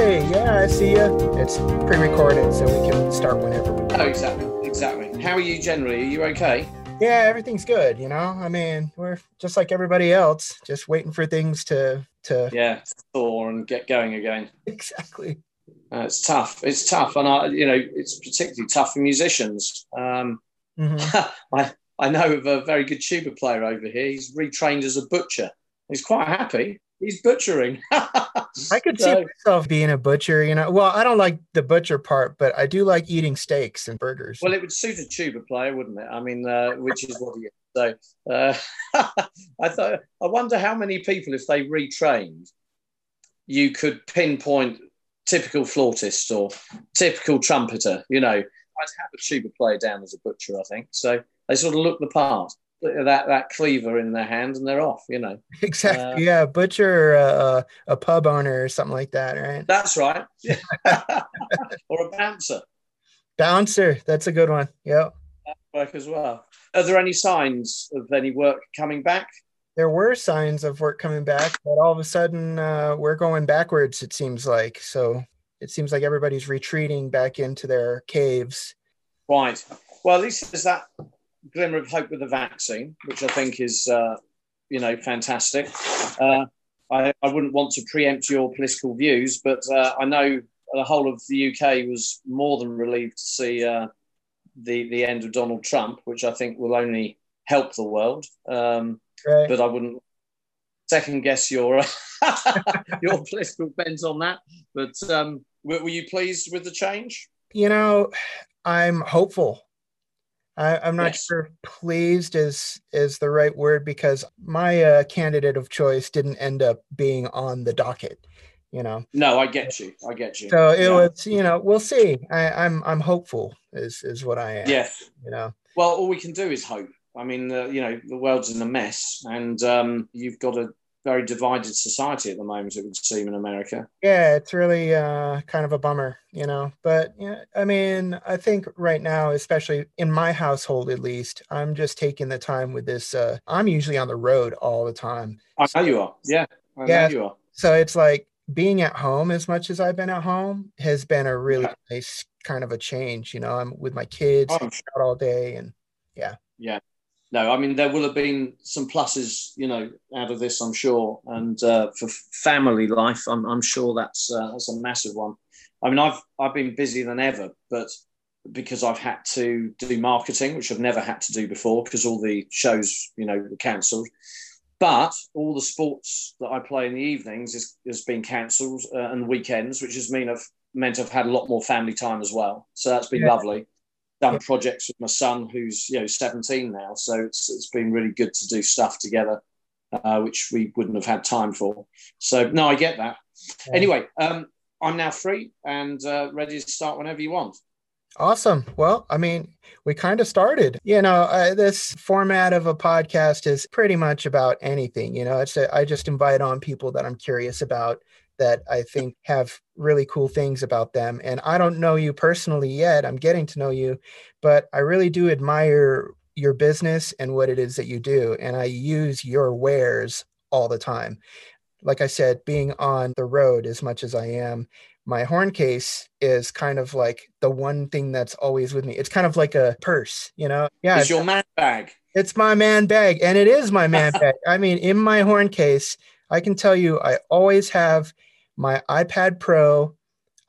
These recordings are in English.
Hey, yeah, I see you. It's pre-recorded, so we can start whenever we want. Oh, exactly, exactly. How are you generally? Are you okay? Yeah, everything's good. You know, I mean, we're just like everybody else, just waiting for things to to. Yeah, thaw and get going again. Exactly. Uh, it's tough. It's tough, and I, you know, it's particularly tough for musicians. Um, Mhm. I I know of a very good tuba player over here. He's retrained as a butcher. He's quite happy. He's butchering. I could see myself being a butcher. You know, well, I don't like the butcher part, but I do like eating steaks and burgers. Well, it would suit a tuba player, wouldn't it? I mean, uh, which is what he is. So uh, I thought, I wonder how many people, if they retrained, you could pinpoint typical flautist or typical trumpeter. You know, I'd have a tuba player down as a butcher. I think so. They sort of look the part. That that cleaver in their hand, and they're off. You know. exactly. yeah, butcher, uh, a pub owner, or something like that, right? That's right. or a bouncer Bouncer. That's a good one. Yep. work as well. Are there any signs of any work coming back? there were signs of work coming back, but all of a sudden uh, we're going backwards. It seems like so. It seems like everybody's retreating back into their caves. Right. Well, at least there's that glimmer of hope with the vaccine, which I think is, uh, you know, fantastic. Uh, I, I wouldn't want to preempt your political views, but uh, I know the whole of the UK was more than relieved to see uh, the the end of Donald Trump, which I think will only help the world. Um, Right. but I wouldn't second guess your your political bent on that. But um, were, were you pleased with the change? you know, I'm hopeful. I, I'm not Yes. sure pleased is is the right word because my uh, candidate of choice didn't end up being on the docket. You know, No, I get you. I get you. so it Yeah. was. You know, we'll see. I, I'm I'm hopeful. Is is what I am. Yes. You know. Well, all we can do is hope. I mean, uh, you know, the world's in a mess, and um, you've got a very divided society at the moment. It would seem in America. Yeah, it's really uh, kind of a bummer, you know. But yeah, I mean, I think right now, especially in my household at least, I'm just taking the time with this. Uh, I'm usually on the road all the time, I know you are. Yeah, I Yeah. know you are. so it's like being at home as much as I've been at home has been a really Yeah. nice kind of a change. You know, I'm with my kids Oh, out all day, and No, I mean there will have been some pluses, you know, out of this, I'm sure, and uh, for family life, I'm, I'm sure that's uh, that's a massive one. I mean, I've I've been busier than ever, but because I've had to do marketing, which I've never had to do before, because all the shows, you know, were cancelled. But all the sports that I play in the evenings is, has been cancelled, uh, and weekends, which has mean I've meant I've had a lot more family time as well. So that's been Yeah. lovely done projects with my son who's you know 17 now so it's it's been really good to do stuff together uh, which we wouldn't have had time for so no i get that Yeah. anyway um, i'm now free and uh, ready to start whenever you want Awesome. Well, I mean, we kind of started. You know, uh, this format of a podcast is pretty much about anything. You know, it's a, I just invite on people that I'm curious about that I think have really cool things about them. And I don't know you personally yet. I'm getting to know you, but I really do admire your business and what it is that you do. And I use your wares all the time. Like I said, being on the road as much as I am, my horn case is kind of like the one thing that's always with me. It's kind of like a purse, you know? Yeah, it's your man bag it's my man bag, and it is my man bag. I mean, in my horn case, I can tell you, I always have my iPad Pro.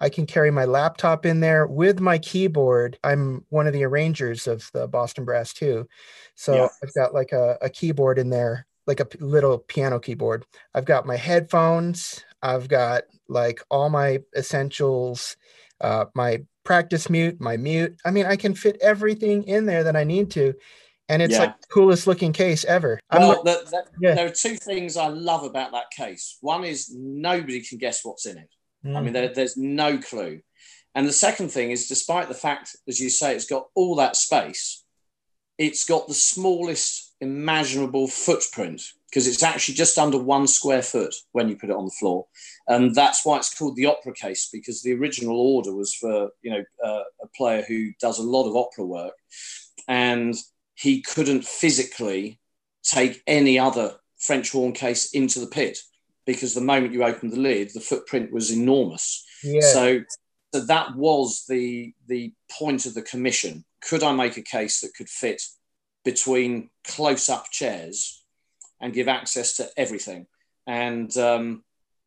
I can carry my laptop in there with my keyboard. I'm one of the arrangers of the Boston Brass too, so Yeah. I've got like a, a keyboard in there, like a p- little piano keyboard. I've got my headphones. I've got like all my essentials, uh, my practice mute, my mute. I mean, I can fit everything in there that I need to and it's Yeah. like the coolest looking case ever. I'm well like- that, that, Yeah. there are two things i love about that case one is nobody can guess what's in it I Mm. mean, there, there's no clue. And the second thing is, despite the fact, as you say, it's got all that space, it's got the smallest imaginable footprint because it's actually just under one square foot when you put it on the floor. And that's why it's called the opera case because the original order was for, you know, uh, a player who does a lot of opera work. And he couldn't physically take any other French horn case into the pit because the moment you opened the lid, the footprint was enormous. Yeah. So, so that was the the point of the commission. Could I make a case that could fit between close up chairs and give access to everything? And um,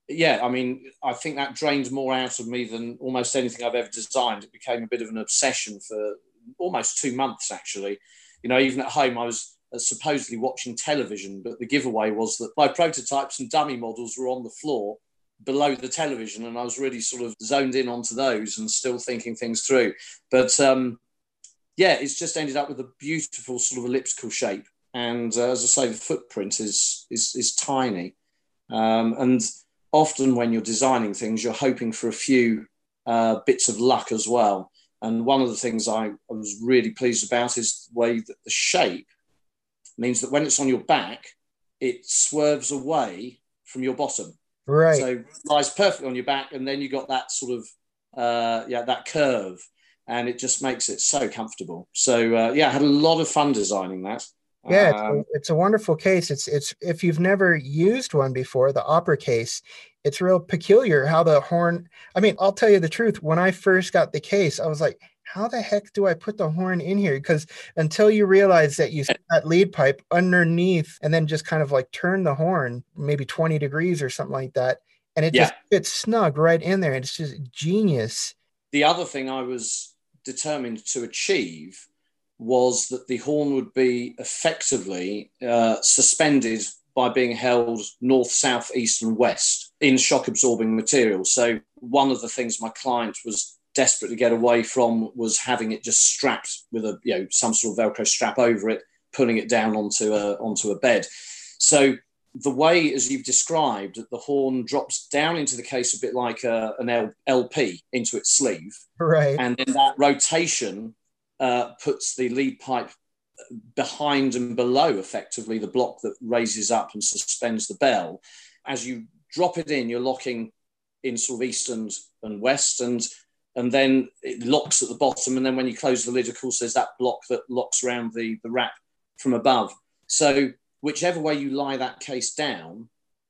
yeah, I mean, I think that drained more out of me than almost anything I've ever designed. It became a bit of an obsession for almost two months, actually. You know, even at home, I was uh, supposedly watching television, but the giveaway was that my prototypes and dummy models were on the floor below the television, and I was really sort of zoned in onto those and still thinking things through. But um, yeah, it's just ended up with a beautiful sort of elliptical shape, and uh, as I say, the footprint is is, is tiny, um, and often when you're designing things, you're hoping for a few uh, bits of luck as well. And one of the things I, was really pleased about is the way that the shape means that when it's on your back, it swerves away from your bottom. Right. So it lies perfectly on your back, and then you got that sort of uh, yeah that curve, and it just makes it so comfortable. So uh, yeah, I had a lot of fun designing that. Yeah, it's, um, a, it's a wonderful case. It's it's if you've never used one before, the opera case, it's real peculiar how the horn. I mean, I'll tell you the truth. When I first got the case, I was like, how the heck do I put the horn in here? Because until you realize that you set that lead pipe underneath and then just kind of like turn the horn maybe 20 degrees or something like that, and it yeah. just fits snug right in there. And it's just genius. The other thing I was determined to achieve was that the horn would be effectively uh, suspended by being held north, south, east, and west in shock absorbing material. So, one of the things my client was desperate to get away from was having it just strapped with a you know some sort of velcro strap over it pulling it down onto a onto a bed. So the way as you've described that the horn drops down into the case a bit like a, an lp into its sleeve. Right. And then that rotation uh, puts the lead pipe behind and below effectively the block that raises up and suspends the bell as you drop it in you're locking in sort of east and, and west and and then it locks at the bottom. And then when you close the lid, of course, there's that block that locks around the, the wrap from above. So whichever way you lie that case down,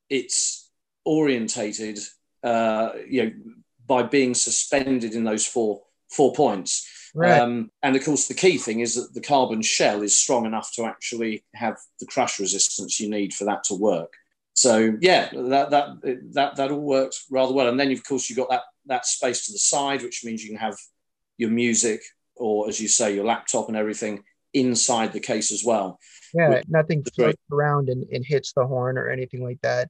it's orientated, uh, you know, by being suspended in those four four points. Right. Um, and of course, the key thing is that the carbon shell is strong enough to actually have the crush resistance you need for that to work. So yeah, that that that that all works rather well. And then of course you've got that that space to the side, which means you can have your music or, as you say, your laptop and everything inside the case as well. Yeah, nothing floats around and, and hits the horn or anything like that.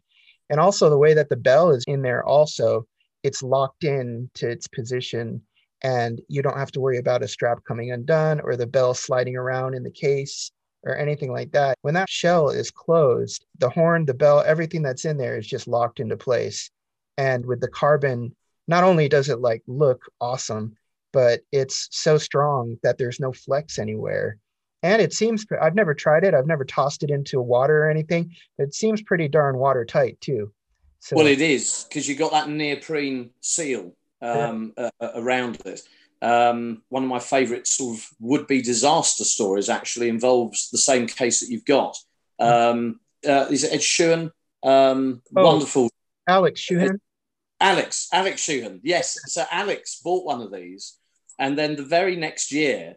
And also the way that the bell is in there, also, it's locked in to its position and you don't have to worry about a strap coming undone or the bell sliding around in the case or anything like that. When that shell is closed, the horn, the bell, everything that's in there is just locked into place. And with the carbon not only does it like look awesome, but it's so strong that there's no flex anywhere. And it seems I've never tried it. I've never tossed it into water or anything. It seems pretty darn watertight too. So, well, it is because you got that neoprene seal um, yeah. uh, around it. Um, one of my favourite sort of would-be disaster stories actually involves the same case that you've got. Hmm. Um, uh, is it Ed Sheehan? Um, oh, wonderful. Alex Sheehan. Alex, Alex Shuhan. Yes. So Alex bought one of these. And then the very next year,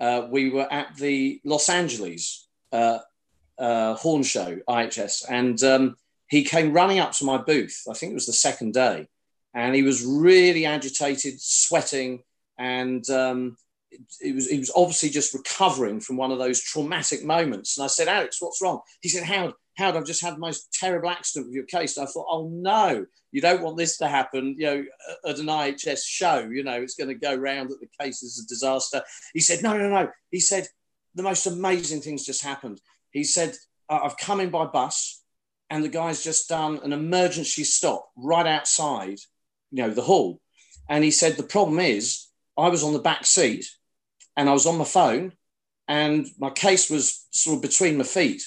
uh, we were at the Los Angeles uh, uh, horn show, IHS. And um, he came running up to my booth. I think it was the second day. And he was really agitated, sweating. And um, it, was, he was obviously just recovering from one of those traumatic moments. And I said, Alex, what's wrong? He said, Howard, Howard, I've just had the most terrible accident with your case. I thought, oh no, you don't want this to happen, you know, at an IHS show, you know, it's going to go round that the case is a disaster. He said, no, no, no. He said, the most amazing things just happened. He said, I've come in by bus and the guy's just done an emergency stop right outside, you know, the hall. And he said, the problem is I was on the back seat and I was on my phone and my case was sort of between my feet.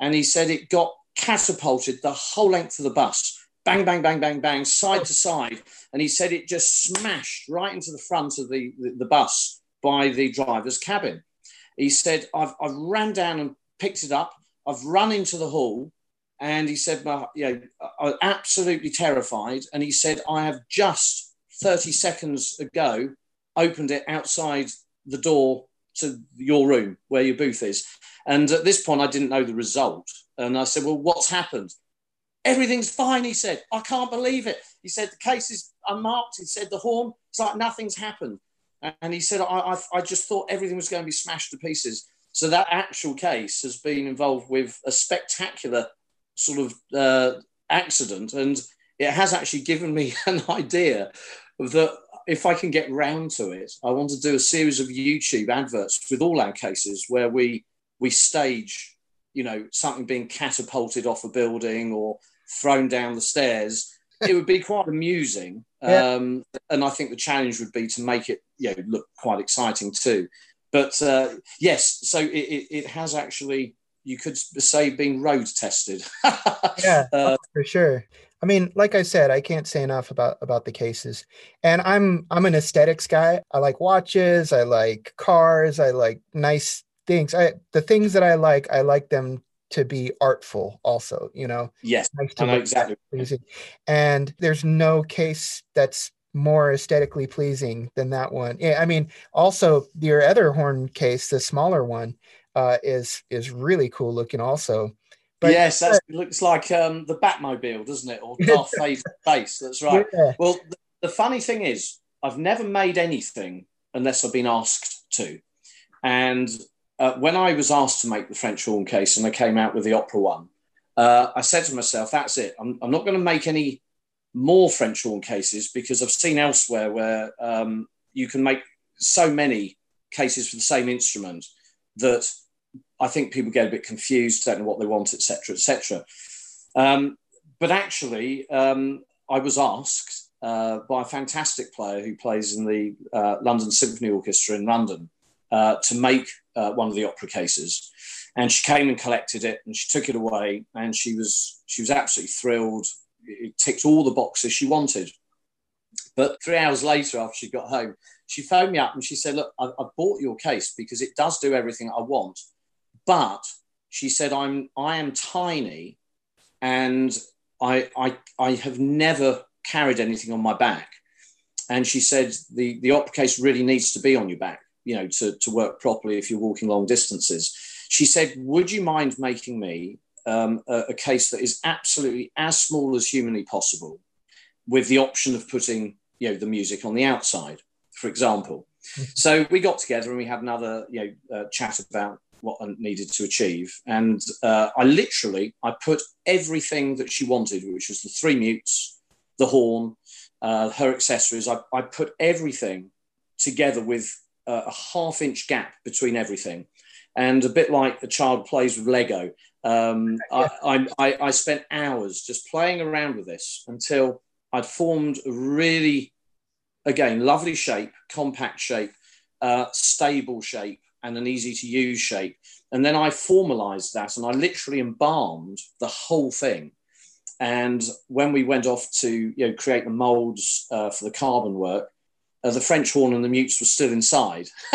And he said it got catapulted the whole length of the bus bang, bang, bang, bang, bang, side to side. And he said it just smashed right into the front of the, the, the bus by the driver's cabin. He said, I've, I've ran down and picked it up. I've run into the hall and he said, "You know, absolutely terrified." And he said, "I have just 30 seconds ago opened it outside the door to your room where your booth is." And at this point, I didn't know the result, and I said, "Well, what's happened?" Everything's fine, he said. I can't believe it. He said the case is unmarked. He said the horn. It's like nothing's happened. And he said, I, I, I just thought everything was going to be smashed to pieces. So that actual case has been involved with a spectacular sort of uh, accident, and it has actually given me an idea that if I can get round to it, I want to do a series of YouTube adverts with all our cases where we we stage, you know, something being catapulted off a building or thrown down the stairs. It would be quite amusing, yeah. um, and I think the challenge would be to make it, you know, look quite exciting too. But uh, yes, so it, it, it has actually you could say being road tested. yeah, uh, for sure. I mean, like I said, I can't say enough about about the cases. And I'm I'm an aesthetics guy. I like watches, I like cars, I like nice things. I the things that I like, I like them to be artful also, you know. Yes. Nice I know exactly. And there's no case that's more aesthetically pleasing than that one. Yeah, I mean, also your other horn case, the smaller one, uh, is is really cool looking also. But, yes, that looks like um, the Batmobile, doesn't it? Or Darth Vader's face. That's right. Yeah. Well, the, the funny thing is, I've never made anything unless I've been asked to. And uh, when I was asked to make the French horn case and I came out with the opera one, uh, I said to myself, that's it. I'm, I'm not going to make any more French horn cases because I've seen elsewhere where um, you can make so many cases for the same instrument that I think people get a bit confused, don't know what they want, etc., etc. Um, but actually, um, I was asked uh, by a fantastic player who plays in the uh, London Symphony Orchestra in London uh, to make uh, one of the opera cases, and she came and collected it, and she took it away, and she was she was absolutely thrilled. It ticked all the boxes she wanted. But three hours later, after she got home, she phoned me up and she said, "Look, I, I bought your case because it does do everything I want." But she said, I'm I am tiny and I I I have never carried anything on my back. And she said the, the opera case really needs to be on your back, you know, to, to work properly if you're walking long distances. She said, Would you mind making me um, a, a case that is absolutely as small as humanly possible, with the option of putting you know the music on the outside, for example. Mm-hmm. So we got together and we had another you know uh, chat about what I needed to achieve. And uh, I literally, I put everything that she wanted, which was the three mutes, the horn, uh, her accessories. I, I, put everything together with uh, a half inch gap between everything. And a bit like a child plays with Lego, um, I, I, I spent hours just playing around with this until I'd formed a really, again, lovely shape, compact shape, uh, stable shape, and an easy to use shape. And then I formalized that and I literally embalmed the whole thing. And when we went off to you know, create the molds uh, for the carbon work, uh, the French horn and the mutes were still inside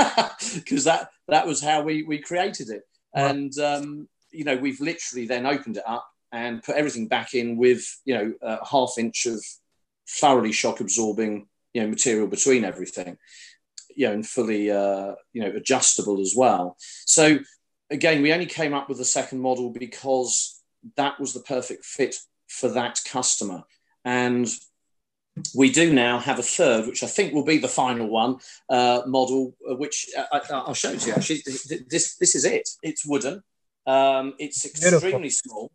because that, that was how we, we created it. And, um, you know, we've literally then opened it up and put everything back in with, you know, a half inch of thoroughly shock absorbing, you know, material between everything you know, and fully, uh, you know, adjustable as well. So again, we only came up with the second model because that was the perfect fit for that customer. And we do now have a third, which I think will be the final one uh, model, uh, which uh, I, will show it to you. Actually, this this is it. It's wooden. Um, it's extremely Beautiful. small.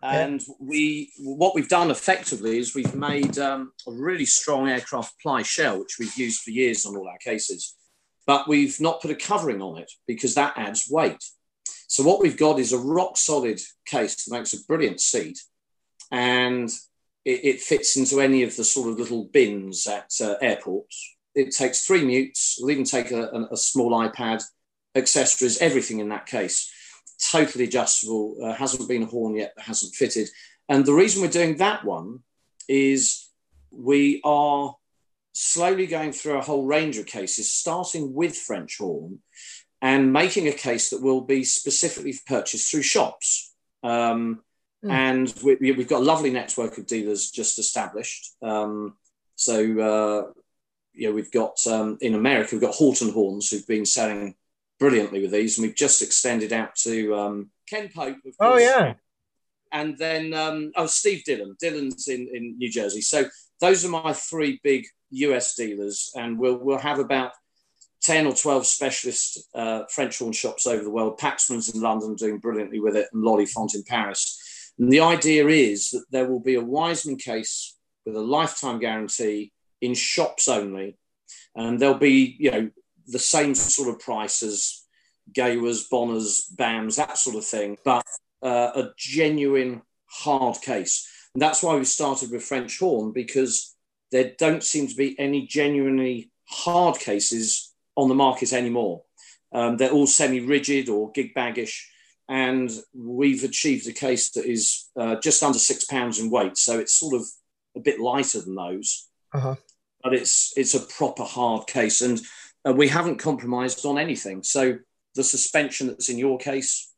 And we, what we've done effectively is we've made um, a really strong aircraft ply shell, which we've used for years on all our cases, but we've not put a covering on it because that adds weight. So what we've got is a rock solid case that makes a brilliant seat, and it, it fits into any of the sort of little bins at uh, airports. It takes three mutes. We'll even take a, a, a small iPad, accessories, everything in that case totally adjustable, uh, hasn't been a horn yet, but hasn't fitted. And the reason we're doing that one is we are slowly going through a whole range of cases, starting with French horn and making a case that will be specifically purchased through shops. Um, Mm. And we, have got a lovely network of dealers just established. Um, so, uh, yeah, we've got um, in America, we've got Houghton Horns who've been selling brilliantly with these, and we've just extended out to um, Ken Pope. oh yeah, and then um, oh Steve Dillon. Dillon's in in New Jersey. So those are my three big US dealers, and we'll we'll have about. 10 or 12 specialist uh, French horn shops over the world. Paxman's in London doing brilliantly with it, and Lolifont in Paris. And the idea is that there will be a Wiseman case with a lifetime guarantee in shops only. And there'll be, you know, the same sort of price as Gewas, Bonnas, BAMs, that sort of thing, but uh, a genuine hard case. And that's why we started with French Horn because there don't seem to be any genuinely hard cases on the market anymore. Um, they're all semi rigid or gig baggish. And we've achieved a case that is uh, just under six pounds in weight. So it's sort of a bit lighter than those. Uh-huh. But it's it's a proper hard case. And uh, we haven't compromised on anything. So the suspension that's in your case,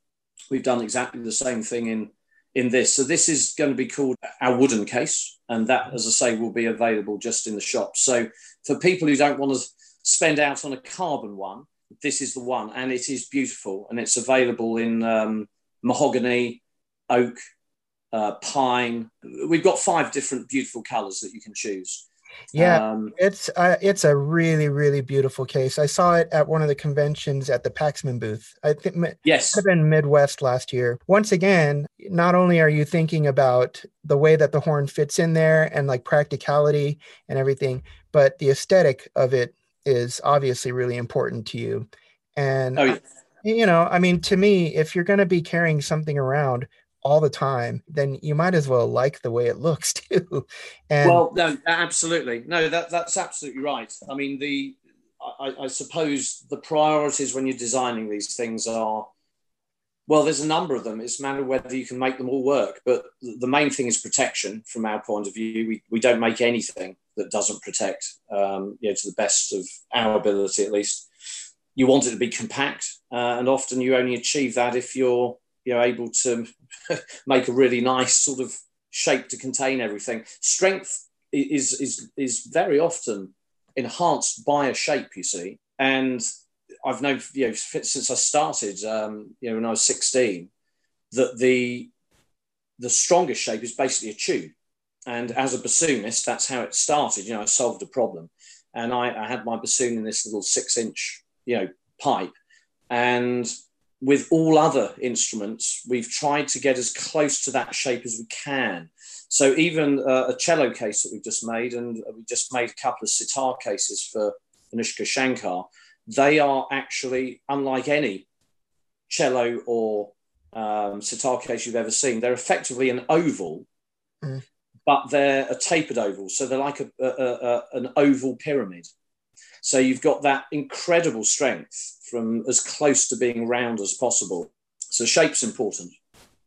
we've done exactly the same thing in in this. So this is going to be called our wooden case, and that, as I say, will be available just in the shop. So for people who don't want to spend out on a carbon one, this is the one, and it is beautiful, and it's available in um, mahogany, oak, uh, pine. We've got five different beautiful colours that you can choose. Yeah, um, it's uh, it's a really really beautiful case. I saw it at one of the conventions at the Paxman booth. I think yes, have been Midwest last year. Once again, not only are you thinking about the way that the horn fits in there and like practicality and everything, but the aesthetic of it is obviously really important to you. And oh, yeah. you know, I mean, to me, if you're going to be carrying something around all the time, then you might as well like the way it looks too. And well, no, absolutely, no, that that's absolutely right. I mean, the I, I suppose the priorities when you're designing these things are well, there's a number of them. It's a matter of whether you can make them all work. But the main thing is protection from our point of view. We, we don't make anything that doesn't protect, um, you know, to the best of our ability at least. You want it to be compact, uh, and often you only achieve that if you're you're able to make a really nice sort of shape to contain everything. Strength is is is very often enhanced by a shape, you see. And I've known, you know, since I started, um, you know, when I was 16, that the the strongest shape is basically a tube. And as a bassoonist, that's how it started. You know, I solved a problem, and I, I had my bassoon in this little six-inch, you know, pipe, and with all other instruments, we've tried to get as close to that shape as we can. So even uh, a cello case that we've just made, and we just made a couple of sitar cases for Anoushka Shankar, they are actually unlike any cello or um, sitar case you've ever seen. They're effectively an oval, mm. but they're a tapered oval. So they're like a, a, a, an oval pyramid. So you've got that incredible strength from as close to being round as possible. So shape's important.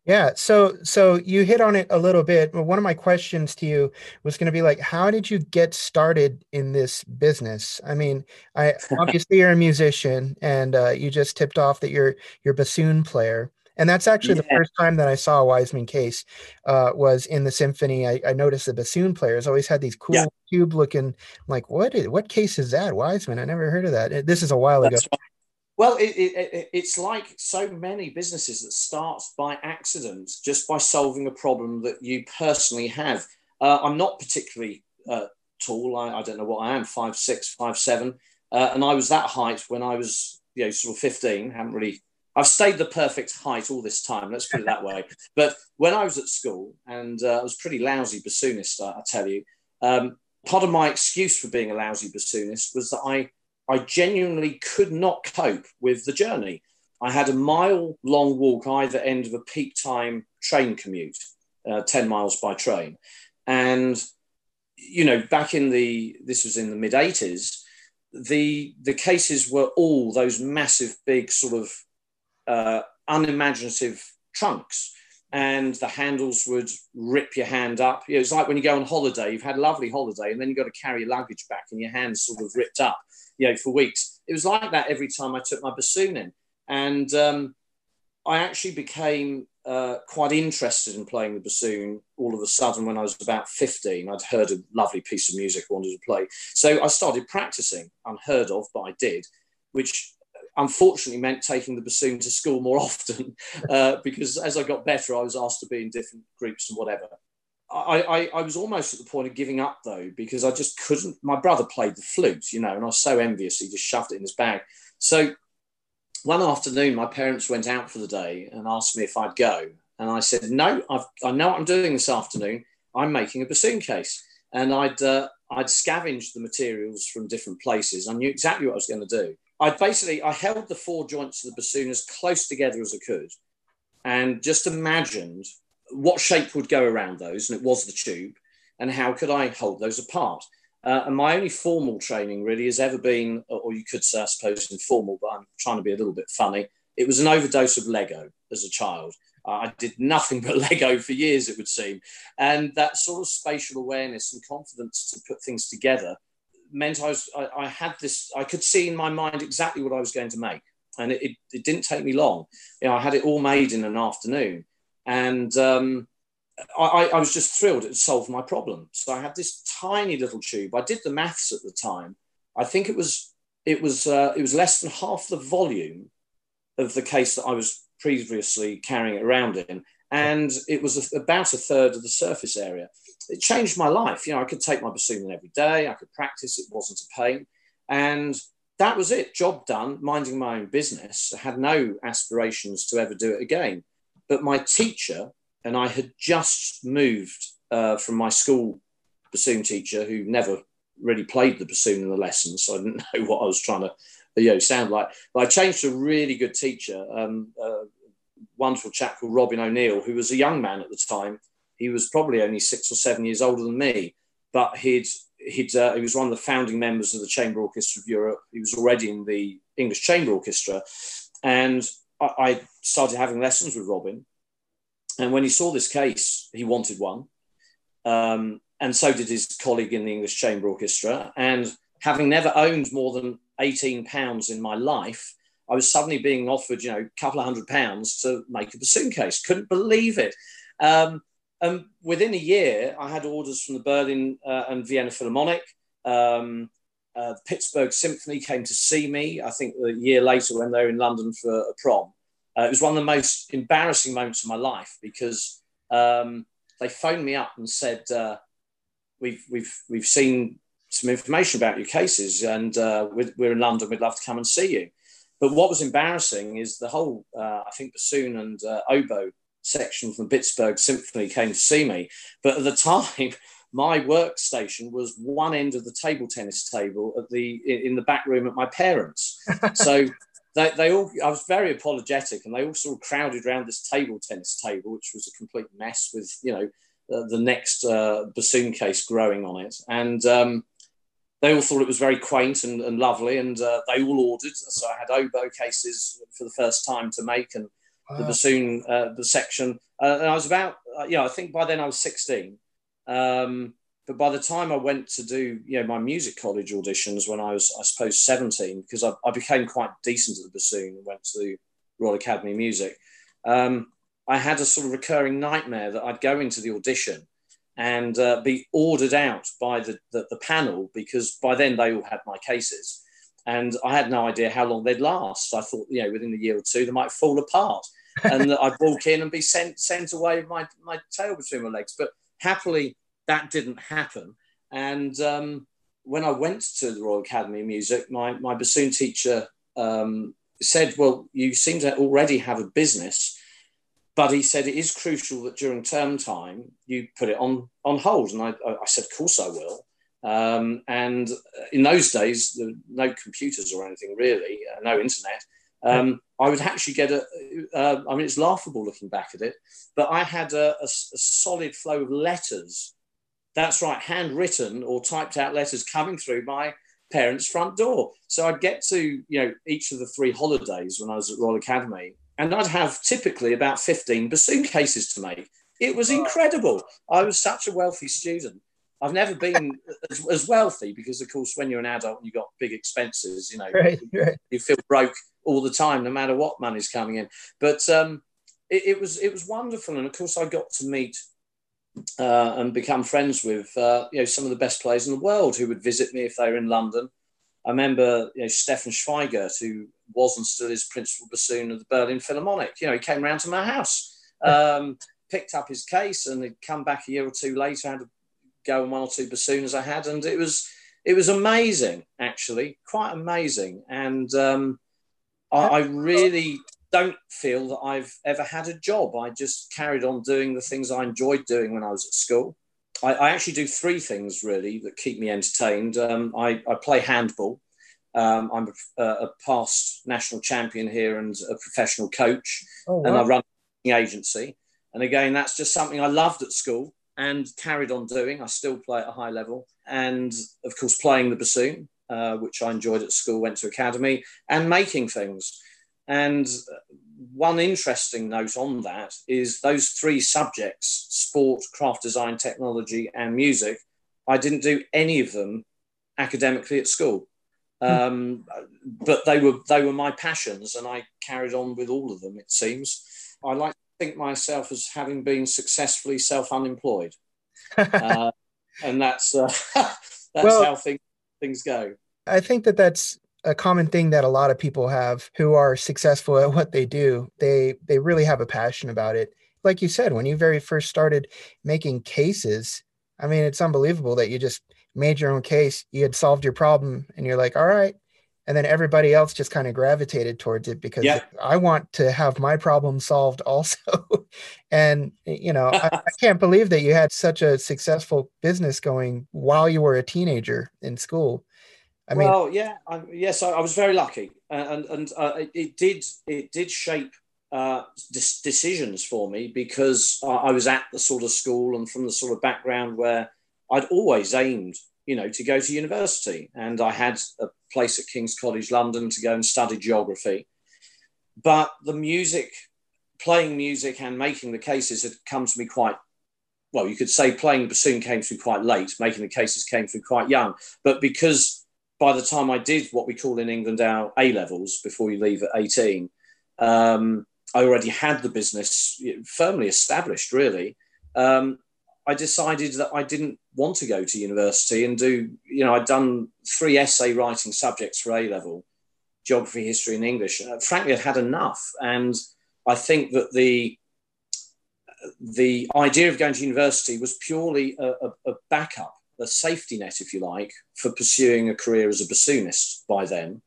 Yeah, so so you hit on it a little bit. One of my questions to you was going to be like, how did you get started in this business? I mean, I obviously you're a musician, and uh, you just tipped off that you're you're bassoon player, and that's actually yeah. the first time that I saw a Wiseman case uh, was in the symphony. I, I, noticed the bassoon players always had these cool yeah. cube looking. like, what is, what case is that? Wiseman? I never heard of that. This is a while that's ago. Right. Well, it, it, it's like so many businesses that start by accident, just by solving a problem that you personally have. Uh, I'm not particularly uh, tall. I, I, don't know what I am, five six, five seven, uh, and I was that height when I was, you know, sort of 15. Haven't really. I've stayed the perfect height all this time. Let's put it that way. But when I was at school, and uh, I was pretty lousy bassoonist, I, I tell you. Um, part of my excuse for being a lousy bassoonist was that I I genuinely could not cope with the journey. I had a mile long walk either end of a peak time train commute, uh, 10 miles by train. And, you know, back in the, this was in the mid 80s, the, the cases were all those massive, big, sort of uh, unimaginative trunks. And the handles would rip your hand up. It's like when you go on holiday, you've had a lovely holiday, and then you've got to carry luggage back, and your hands sort of ripped up you know, for weeks. It was like that every time I took my bassoon in. And um, I actually became uh, quite interested in playing the bassoon all of a sudden when I was about 15. I'd heard a lovely piece of music I wanted to play. So I started practicing, unheard of, but I did, which unfortunately meant taking the bassoon to school more often uh, because as I got better, I was asked to be in different groups and whatever. I, I, I, was almost at the point of giving up though because I just couldn't. My brother played the flute, you know, and I was so envious. He just shoved it in his bag. So one afternoon, my parents went out for the day and asked me if I'd go, and I said no. I've, I know what I'm doing this afternoon. I'm making a bassoon case, and I'd uh, I'd scavenged the materials from different places. I knew exactly what I was going to do. I basically I held the four joints of the bassoon as close together as I could, and just imagined what shape would go around those, and it was the tube, and how could I hold those apart? Uh, and my only formal training really has ever been, or you could say, I suppose, informal, but I'm trying to be a little bit funny. It was an overdose of Lego as a child. I did nothing but Lego for years, it would seem. And that sort of spatial awareness and confidence to put things together meant I, was, I, I had this, I could see in my mind exactly what I was going to make. And it, it, it didn't take me long. You know, I had it all made in an afternoon. And um, I, I, was just thrilled it solved my problem. So I had this tiny little tube. I did the maths at the time. I think it was it was uh, it was less than half the volume of the case that I was previously carrying it around in, and it was about a third of the surface area. It changed my life. You know, I could take my bassoon every day. I could practice. It wasn't a pain, and that was it. Job done. Minding my own business. I had no aspirations to ever do it again. But my teacher and I had just moved uh, from my school bassoon teacher, who never really played the bassoon in the lessons, so I didn't know what I was trying to you know sound like. But I changed to a really good teacher, um, a wonderful chap called Robin O'Neill, who was a young man at the time. He was probably only six or seven years older than me, but he'd he'd uh, he was one of the founding members of the Chamber Orchestra of Europe. He was already in the English Chamber Orchestra, and I, I started having lessons with Robin and when he saw this case, he wanted one. Um, and so did his colleague in the English Chamber Orchestra. And having never owned more than 18 pounds in my life, I was suddenly being offered, you know, a couple of hundred pounds to make a bassoon case. Couldn't believe it. Um, and within a year, I had orders from the Berlin uh, and Vienna Philharmonic. Um, uh, the Pittsburgh Symphony came to see me, I think a year later when they were in London for a prom. Uh, it was one of the most embarrassing moments of my life because um, they phoned me up and said, uh, "We've we've we've seen some information about your cases, and uh, we're, we're, in London. We'd love to come and see you." But what was embarrassing is the whole, uh, I think, bassoon and uh, oboe section from the Pittsburgh Symphony came to see me. But at the time, my workstation was one end of the table tennis table at the in the back room at my parents. So they, they all, I was very apologetic and they all sort of crowded around this table tennis table, which was a complete mess with, you know, uh, the next uh, bassoon case growing on it. And um, they all thought it was very quaint and, and lovely. And uh, they all ordered. So I had oboe cases for the first time to make and wow. the bassoon, uh, the section. Uh, and I was about, uh, you know, I think by then I was 16. Um, but by the time I went to do, you know, my music college auditions when I was, I suppose, 17, because I, I became quite decent at the bassoon and went to the Royal Academy of Music, um, I had a sort of recurring nightmare that I'd go into the audition and uh, be ordered out by the, the, the, panel because by then they all had my cases. And I had no idea how long they'd last. I thought, you know, within a year or two, they might fall apart. and I'd walk in and be sent, sent away with my, my tail between my legs. But happily, that didn't happen. And um, when I went to the Royal Academy of Music, my, my bassoon teacher um, said, Well, you seem to already have a business. But he said it is crucial that during term time you put it on, on hold. And I, I said, Of course I will. Um, and in those days, there no computers or anything really, uh, no internet. Um, I would actually get a. Uh, I mean, it's laughable looking back at it, but I had a, a, a solid flow of letters that's right, handwritten or typed out letters coming through my parents' front door. So I'd get to, you know, each of the three holidays when I was at Royal Academy, and I'd have typically about 15 bassoon cases to make. It was incredible. I was such a wealthy student. I've never been as, as, wealthy because, of course, when you're an adult and you've got big expenses, you know, right, right. you feel broke all the time, no matter what money's coming in. But um, it, it, was it was wonderful, and of course I got to meet uh, and become friends with uh, you know some of the best players in the world who would visit me if they were in London. I remember you know Stefan Schweigert, who was and still is principal bassoon of the Berlin Philharmonic. You know, he came round to my house, um, picked up his case, and he'd come back a year or two later, had go on one or two bassoons I had, and it was it was amazing, actually, quite amazing. And um, I, I really don't feel that I've ever had a job. I just carried on doing the things I enjoyed doing when I was at school. I, I actually do three things really that keep me entertained. Um, I, I, play handball. Um, I'm a, a, past national champion here and a professional coach, oh, wow. and I run an agency. And again, that's just something I loved at school and carried on doing. I still play at a high level, and of course, playing the bassoon, uh, which I enjoyed at school, went to academy, and making things. And one interesting note on that is those three subjects sport, craft design, technology, and music. I didn't do any of them academically at school. Hmm. Um, but they were they were my passions, and I carried on with all of them. It seems I like to think myself as having been successfully self-unemployed, uh, and that's uh, that's well, how things things go. I think that that's a common thing that a lot of people have who are successful at what they do. They they really have a passion about it. Like you said, when you very first started making cases, I mean, it's unbelievable that you just made your own case, you had solved your problem, and you're like, all right. And then everybody else just kind of gravitated towards it because yeah. I want to have my problem solved also. and, you know, I, I can't believe that you had such a successful business going while you were a teenager in school. I mean, well, yeah, I, yes, I, I, was very lucky, and and uh, it, it, did it did shape uh, decisions for me because I was at the sort of school and from the sort of background where I'd always aimed, you know, to go to university, and I had a place at King's College London to go and study geography, but the music, playing music and making the cases had come to me quite well, you could say playing bassoon came through quite late, making the cases came through quite young. But because by the time I did what we call in England our A levels before you leave at 18, um, I already had the business firmly established, really. Um, I decided that I didn't want to go to university and do, you know, I'd done three essay writing subjects for A level geography, history, and English. Uh, frankly, I'd had enough. And I think that the the idea of going to university was purely a, a, a backup a safety net, if you like, for pursuing a career as a bassoonist by then.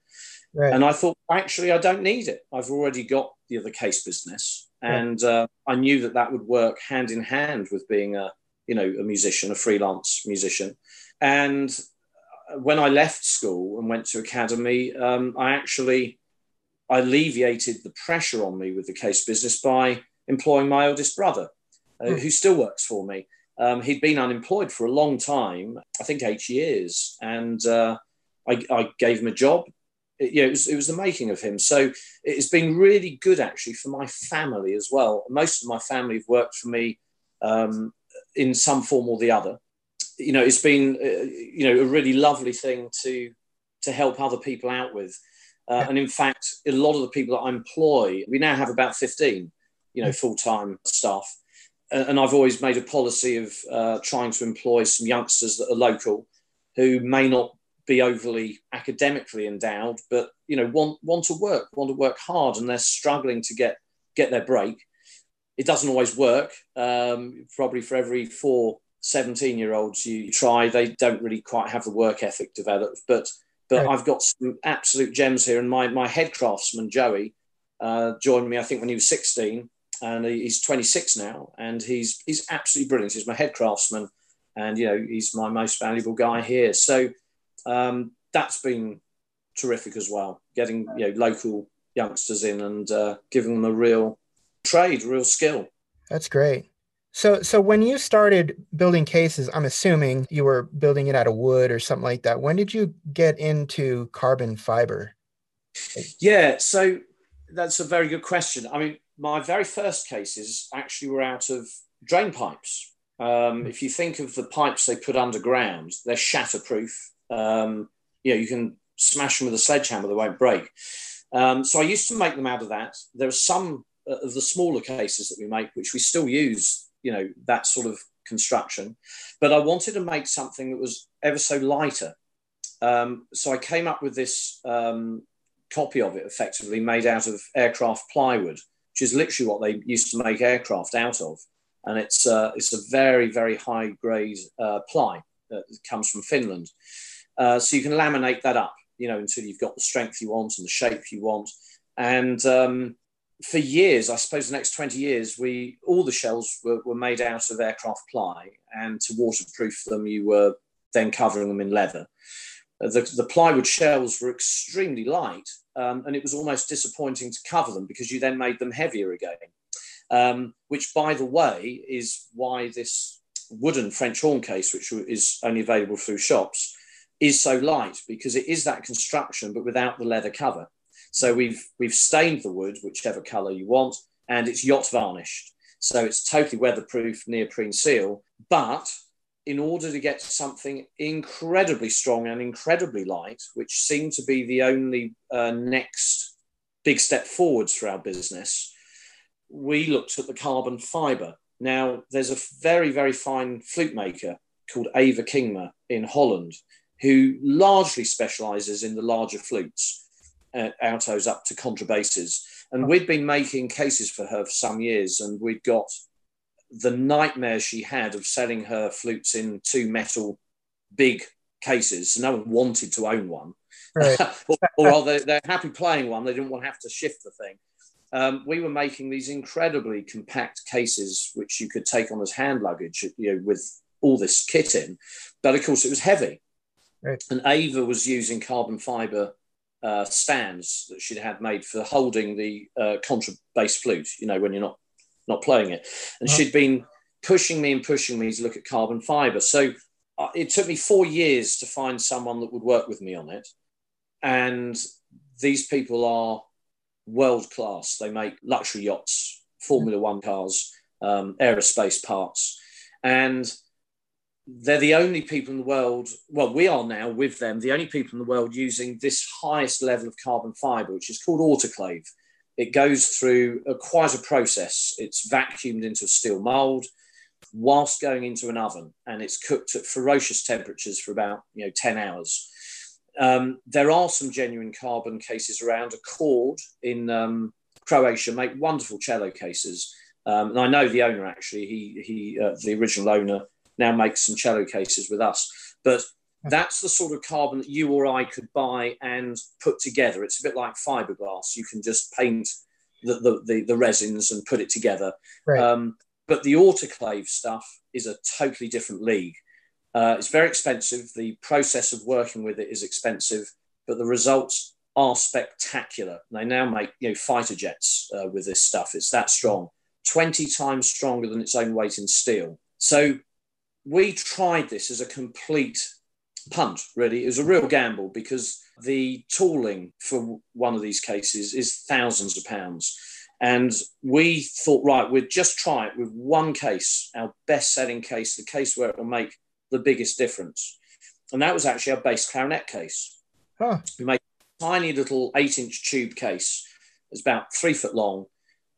Right. And I thought, actually, I don't need it. I've already got the other case business, and right. uh, I knew that that would work hand in hand with being a, you know, a musician, a freelance musician. And when I left school and went to academy, um, I actually alleviated the pressure on me with the case business by employing my oldest brother, uh, hmm. who still works for me. Um, he'd been unemployed for a long time, I think eight years, and uh, I, I, gave him a job. It, you know, it was, it was the making of him. So it's been really good actually for my family as well. Most of my family have worked for me um, in some form or the other. You know, it's been uh, you know a really lovely thing to to help other people out with. Uh, and in fact, a lot of the people that I employ, we now have about 15, you know, full time staff and I've always made a policy of uh, trying to employ some youngsters that are local who may not be overly academically endowed, but you know want want to work, want to work hard, and they're struggling to get get their break. It doesn't always work. Um, probably for every four 17 year olds you try, they don't really quite have the work ethic developed. But but right. I've got some absolute gems here, and my my head craftsman Joey uh, joined me, I think, when he was 16 and he's 26 now, and he's he's absolutely brilliant. He's my head craftsman, and you know he's my most valuable guy here. So um, that's been terrific as well. Getting you know local youngsters in and uh, giving them a real trade, real skill. That's great. So, so when you started building cases, I'm assuming you were building it out of wood or something like that. When did you get into carbon fiber? Yeah, so that's a very good question. I mean, my very first cases actually were out of drain pipes. Um, if you think of the pipes they put underground, they're shatterproof. Um, you know, you can smash them with a sledgehammer, they won't break. Um, so I used to make them out of that. There are some of the smaller cases that we make, which we still use, you know, that sort of construction. But I wanted to make something that was ever so lighter. Um, so I came up with this um, copy of it, effectively made out of aircraft plywood, which is literally what they used to make aircraft out of. And it's uh, it's a very very high grade uh, ply that comes from Finland. Uh, so you can laminate that up, you know, until you've got the strength you want and the shape you want. And um, for years, I suppose the next 20 years, we all the shells were, were made out of aircraft ply, and to waterproof them, you were then covering them in leather. Uh, the, the plywood shells were extremely light, um, and it was almost disappointing to cover them because you then made them heavier again. Um, which, by the way, is why this wooden French horn case, which is only available through shops, is so light because it is that construction, but without the leather cover. So we've we've stained the wood, whichever colour you want, and it's yacht varnished. So it's totally weatherproof neoprene seal. But in order to get something incredibly strong and incredibly light, which seemed to be the only uh, next big step forwards for our business, we looked at the carbon fibre. Now, there's a very, very fine flute maker called Eva Kingma in Holland who largely specializes in the larger flutes, altos up to contrabasses. And we'd been making cases for her for some years, and we'd got the nightmare she had of selling her flutes in two metal big cases. No one wanted to own one. Right. or, or they're, they're, happy playing one, they didn't want to have to shift the thing. Um, we were making these incredibly compact cases, which you could take on as hand luggage, you know, with all this kit in. But of course, it was heavy. Right. And Eva was using carbon fiber uh, stands that she'd had made for holding the uh, contrabass flute, you know, when you're not not playing it. And oh. she'd been pushing me and pushing me to look at carbon fiber. So uh, it took me four years to find someone that would work with me on it. And these people are world class. They make luxury yachts, Formula One cars, um, aerospace parts. And they're the only people in the world, well, we are now with them, the only people in the world using this highest level of carbon fiber, which is called autoclave. It goes through a, quite a process. It's vacuumed into a steel mold whilst going into an oven, and it's cooked at ferocious temperatures for about you know 10 hours. Um, there are some genuine carbon cases around. Accord in um, Croatia make wonderful cello cases. Um, and I know the owner actually, he, he uh, the original owner now makes some cello cases with us. But that's the sort of carbon that you or I could buy and put together. It's a bit like fiberglass. You can just paint the, the, the, the resins and put it together. Right. Um, but the autoclave stuff is a totally different league. Uh, it's very expensive. The process of working with it is expensive, but the results are spectacular. They now make you know fighter jets uh, with this stuff. It's that strong, twenty times stronger than its own weight in steel. So we tried this as a complete punt, really. It was a real gamble because the tooling for one of these cases is thousands of pounds. And we thought, right, we'd just try it with one case, our best selling case, the case where it will make the biggest difference. And that was actually our bass clarinet case. Huh. We made a tiny little eight inch tube case. It's about three foot long.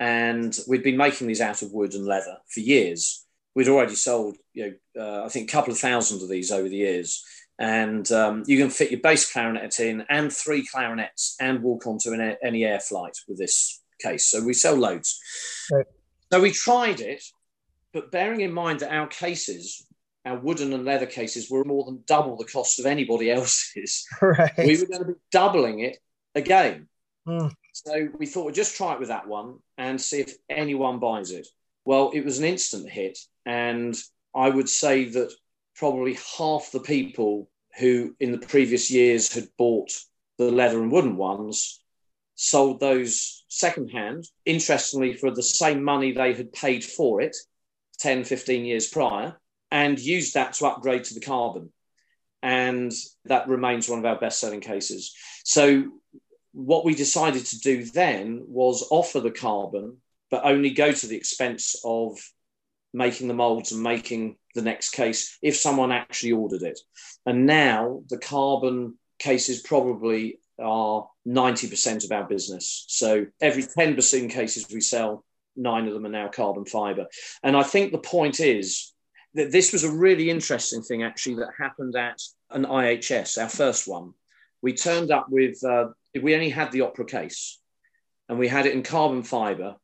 And we'd been making these out of wood and leather for years. We'd already sold, you know, uh, I think a couple of thousand of these over the years and um, you can fit your bass clarinet in and three clarinets and walk onto an, any air flight with this case. So we sell loads. Right. So we tried it, but bearing in mind that our cases, our wooden and leather cases, were more than double the cost of anybody else's, right. we were going to be doubling it again. Mm. So we thought we'd just try it with that one and see if anyone buys it. Well, it was an instant hit, and I would say that probably half the people who in the previous years had bought the leather and wooden ones sold those secondhand, interestingly, for the same money they had paid for it 10, 15 years prior, and used that to upgrade to the carbon. And that remains one of our best selling cases. So, what we decided to do then was offer the carbon, but only go to the expense of making the molds and making the next case if someone actually ordered it. And now the carbon cases probably are 90% of our business. So every 10 bassoon cases we sell, nine of them are now carbon fiber. And I think the point is that this was a really interesting thing actually that happened at an IHS, our first one. We turned up with, uh, we only had the opera case and we had it in carbon fiber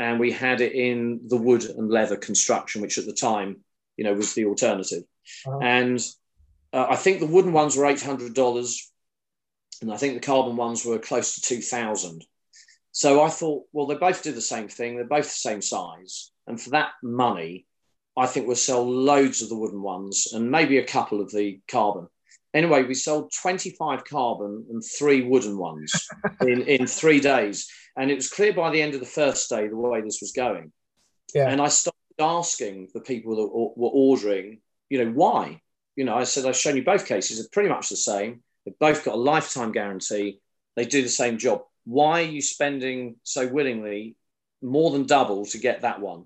and we had it in the wood and leather construction, which at the time, you know, was the alternative. Uh-huh. And uh, I think the wooden ones were $800 and I think the carbon ones were close to 2000 so I thought, well, they both do the same thing. They're both the same size. And for that money, I think we'll sell loads of the wooden ones and maybe a couple of the carbon. Anyway, we sold 25 carbon and three wooden ones in, in three days. And it was clear by the end of the first day the way this was going. Yeah. And I started asking the people that were ordering, you know, why? You know, I said, I've shown you both cases, they're pretty much the same. They've both got a lifetime guarantee. They do the same job why are you spending so willingly more than double to get that one?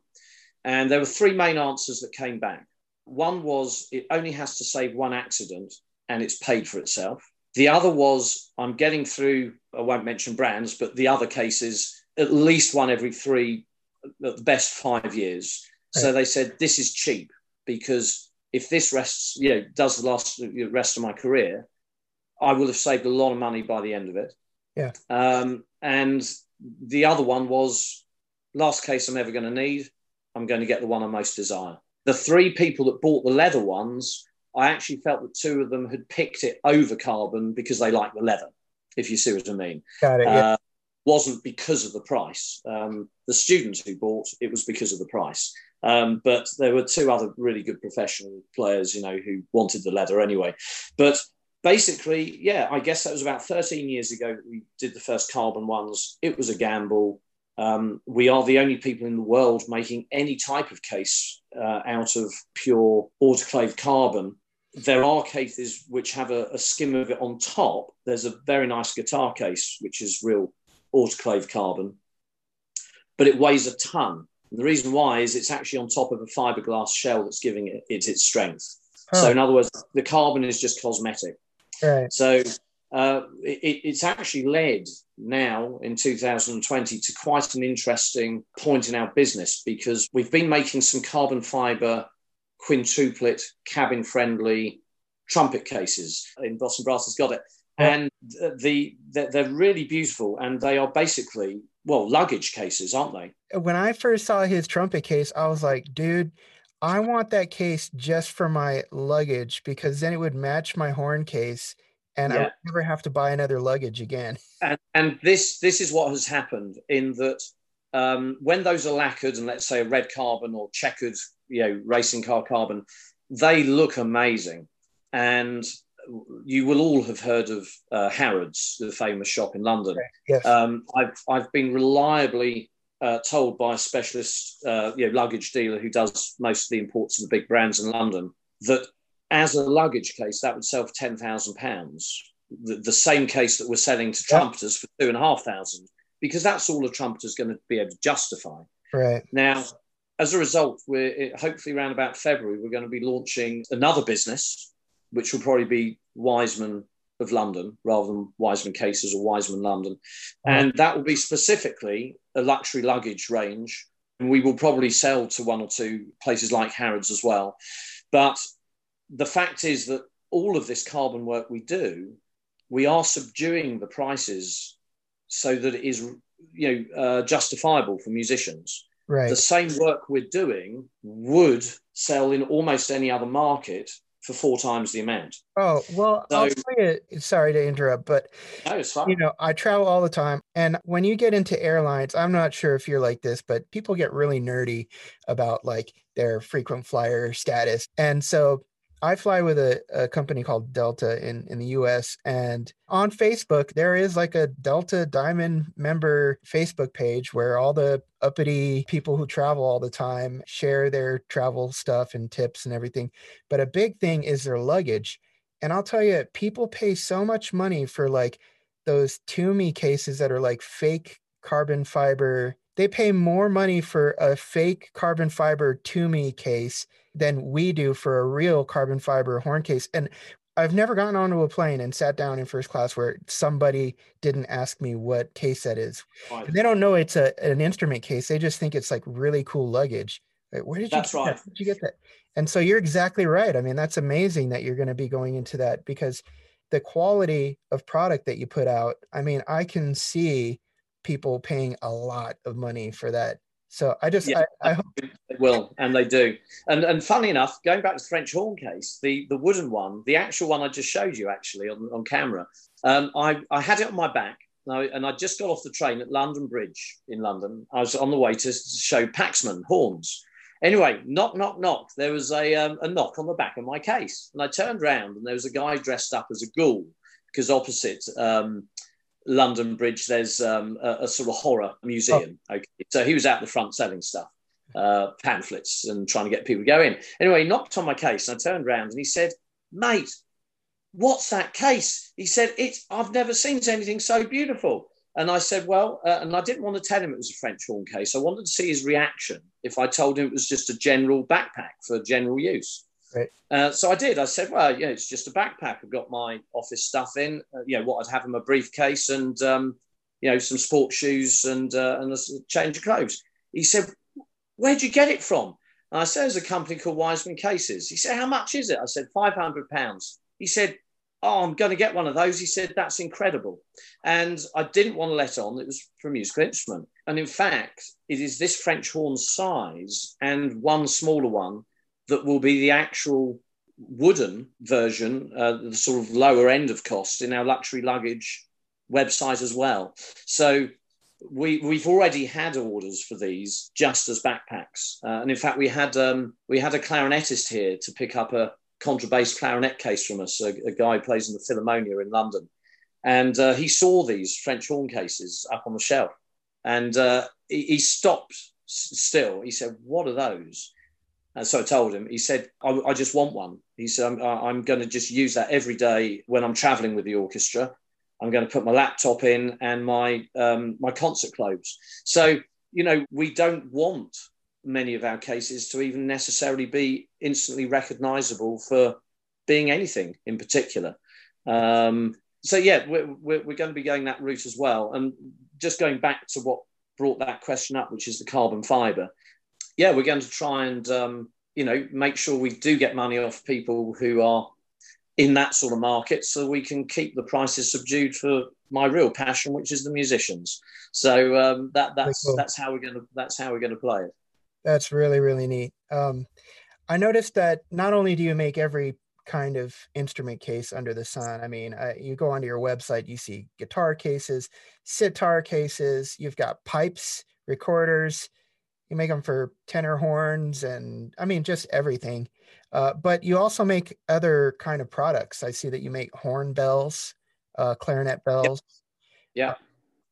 And there were three main answers that came back. One was it only has to save one accident and it's paid for itself. The other was I'm getting through, I won't mention brands, but the other cases, at least one every three, at the best five years. Right. So they said, this is cheap because if this rests, you know, does the last the rest of my career, I will have saved a lot of money by the end of it. Yeah. Um, and the other one was last case I'm ever going to need. I'm going to get the one I most desire. The three people that bought the leather ones, I actually felt that two of them had picked it over carbon because they like the leather, if you see what I mean. Got it. Yeah. Uh, wasn't because of the price. Um, the students who bought it was because of the price. Um, but there were two other really good professional players, you know, who wanted the leather anyway. But basically, yeah, I guess that was about 13 years ago that we did the first carbon ones. It was a gamble. Um, we are the only people in the world making any type of case uh, out of pure autoclave carbon. There are cases which have a, a, skim of it on top. There's a very nice guitar case, which is real autoclave carbon, but it weighs a ton. And the reason why is it's actually on top of a fiberglass shell that's giving it, it its strength. Huh. So, in other words, the carbon is just cosmetic. Right. So uh, it, it's actually led now in 2020 to quite an interesting point in our business because we've been making some carbon fiber quintuplet cabin friendly trumpet cases in Boston Brass has got it. And the, the they're really beautiful and they are basically well luggage cases, aren't they? When I first saw his trumpet case, I was like, dude, I want that case just for my luggage because then it would match my horn case and yeah. I would never have to buy another luggage again. And, and this this is what has happened in that um, when those are lacquered and let's say a red carbon or checkered, you know, racing car carbon, they look amazing. And you will all have heard of uh, Harrods, the famous shop in London. Yes. Um, I've I've been reliably uh, told by a specialist uh, you know, luggage dealer who does most of the imports of the big brands in London that as a luggage case, that would sell for ten thousand pounds. The, the same case that we're selling to trumpeters for two and a half thousand, because that's all a trumpeter's going to be able to justify. Right now, as a result, we're hopefully around about February, we're going to be launching another business, which will probably be Wiseman of London rather than Wiseman Cases or Wiseman London. And that will be specifically a luxury luggage range. And we will probably sell to one or two places like Harrods as well. But the fact is that all of this carbon work we do, we are subduing the prices so that it is you know uh, justifiable for musicians. Right. The same work we're doing would sell in almost any other market for four times the amount. Oh well, so, I'll tell you. Sorry to interrupt, but no. You know, I travel all the time, and when you get into airlines, I'm not sure if you're like this, but people get really nerdy about like their frequent flyer status, and so I fly with a, a company called Delta in, in the US. And on Facebook, there is like a Delta Diamond member Facebook page where all the uppity people who travel all the time share their travel stuff and tips and everything. But a big thing is their luggage. And I'll tell you, people pay so much money for like those Tumi cases that are like fake carbon fiber. They pay more money for a fake carbon fiber Tumi case than we do for a real carbon fiber horn case. And I've never gotten onto a plane and sat down in first class where somebody didn't ask me what case that is. Right. they don't know it's a an instrument case. They just think it's like really cool luggage. Like, where did you that's get right. That? Where did you get that? And so you're exactly right. I mean, that's amazing that you're going to be going into that because the quality of product that you put out. I mean, I can see people paying a lot of money for that so I just, yeah, I, I hope they will, and they do. And and funny enough, going back to the French horn case, the the wooden one, the actual one I just showed you actually on, on camera, um, I I had it on my back. And I, and I just got off the train at London Bridge in London. I was on the way to show Paxman horns. Anyway, knock, knock, knock. There was a, um, a knock on the back of my case. And I turned around and there was a guy dressed up as a ghoul because opposite um, London Bridge, there's um, a, a, sort of horror museum. Oh. Okay, so he was out the front selling stuff, uh, pamphlets, and trying to get people to go in. Anyway, he knocked on my case, and I turned around and he said, "Mate, what's that case?" He said, "It's I've never seen anything so beautiful." And I said, "Well," uh, and I didn't want to tell him it was a French horn case. I wanted to see his reaction if I told him it was just a general backpack for general use. Uh, so I did. I said, well, yeah, it's just a backpack. I've got my office stuff in. Uh, you know, what I'd have in my briefcase and, um, you know, some sports shoes and, uh, and a change of clothes. He said, where'd you get it from? And I said, there's a company called Wiseman Cases. He said, how much is it? I said, 500 pounds. He said, oh, I'm going to get one of those. He said, that's incredible. And I didn't want to let on it was for a musical instrument. And in fact, it is this French horn size and one smaller one that will be the actual wooden version, uh, the sort of lower end of cost in our luxury luggage website as well. So we we've already had orders for these just as backpacks, uh, and in fact we had um, we had a clarinetist here to pick up a contrabass clarinet case from us, a, a guy plays in the Philharmonia in London, and uh, he saw these French horn cases up on the shelf, and uh, he, he stopped still. He said, "What are those?" And so I told him, he said, I, I just want one. He said, I'm, I'm going to just use that every day when I'm traveling with the orchestra. I'm going to put my laptop in and my, um, my concert clothes. So, you know, we don't want many of our cases to even necessarily be instantly recognizable for being anything in particular. Um, so, yeah, we're, we're, we're going to be going that route as well. And just going back to what brought that question up, which is the carbon fiber yeah, we're going to try and um, you know make sure we do get money off people who are in that sort of market, so we can keep the prices subdued for my real passion, which is the musicians. So um, that that's cool. that's how we're going to that's how we're to play it. That's really really neat. Um, I noticed that not only do you make every kind of instrument case under the sun. I mean, uh, you go onto your website, you see guitar cases, sitar cases, you've got pipes, recorders, you make them for tenor horns and I mean just everything. Uh, but you also make other kind of products. I see that you make horn bells, uh, clarinet bells. Yeah. yeah.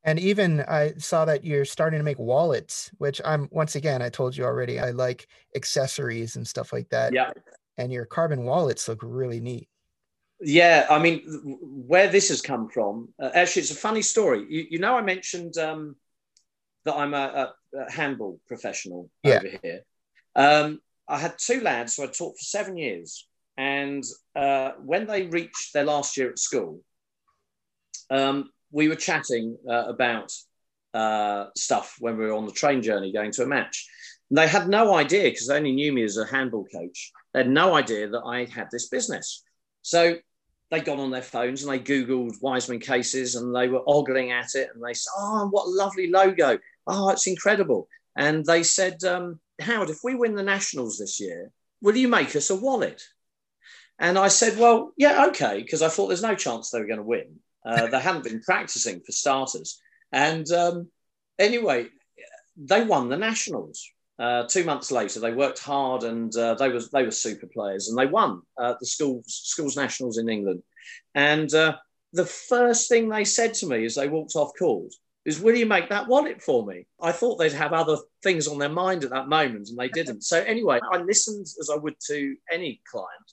And even I saw that you're starting to make wallets, which I'm once again I told you already I like accessories and stuff like that. Yeah. And your carbon wallets look really neat. Yeah, I mean, where this has come from, uh, actually, it's a funny story. You, you know, I mentioned um, that I'm a, a handball professional yeah. over here. Um, I had two lads who I taught for seven years, and uh, when they reached their last year at school, um, we were chatting uh, about uh, stuff when we were on the train journey going to a match. And they had no idea because they only knew me as a handball coach. They had no idea that I had this business. So they got on their phones and they Googled Wiseman cases and they were ogling at it and they said, Oh, what a lovely logo oh, it's incredible. And they said, um, Howard, if we win the Nationals this year, will you make us a wallet? And I said, well, yeah, okay, because I thought there's no chance they were going to win. Uh, they hadn't been practicing for starters. And um, anyway, they won the Nationals. Uh, two months later, they worked hard and uh, they was they were super players and they won uh, the schools schools nationals in England. And uh, the first thing they said to me as they walked off court is will you make that wallet for me? I thought they'd have other things on their mind at that moment and they didn't. So anyway, I listened as I would to any client.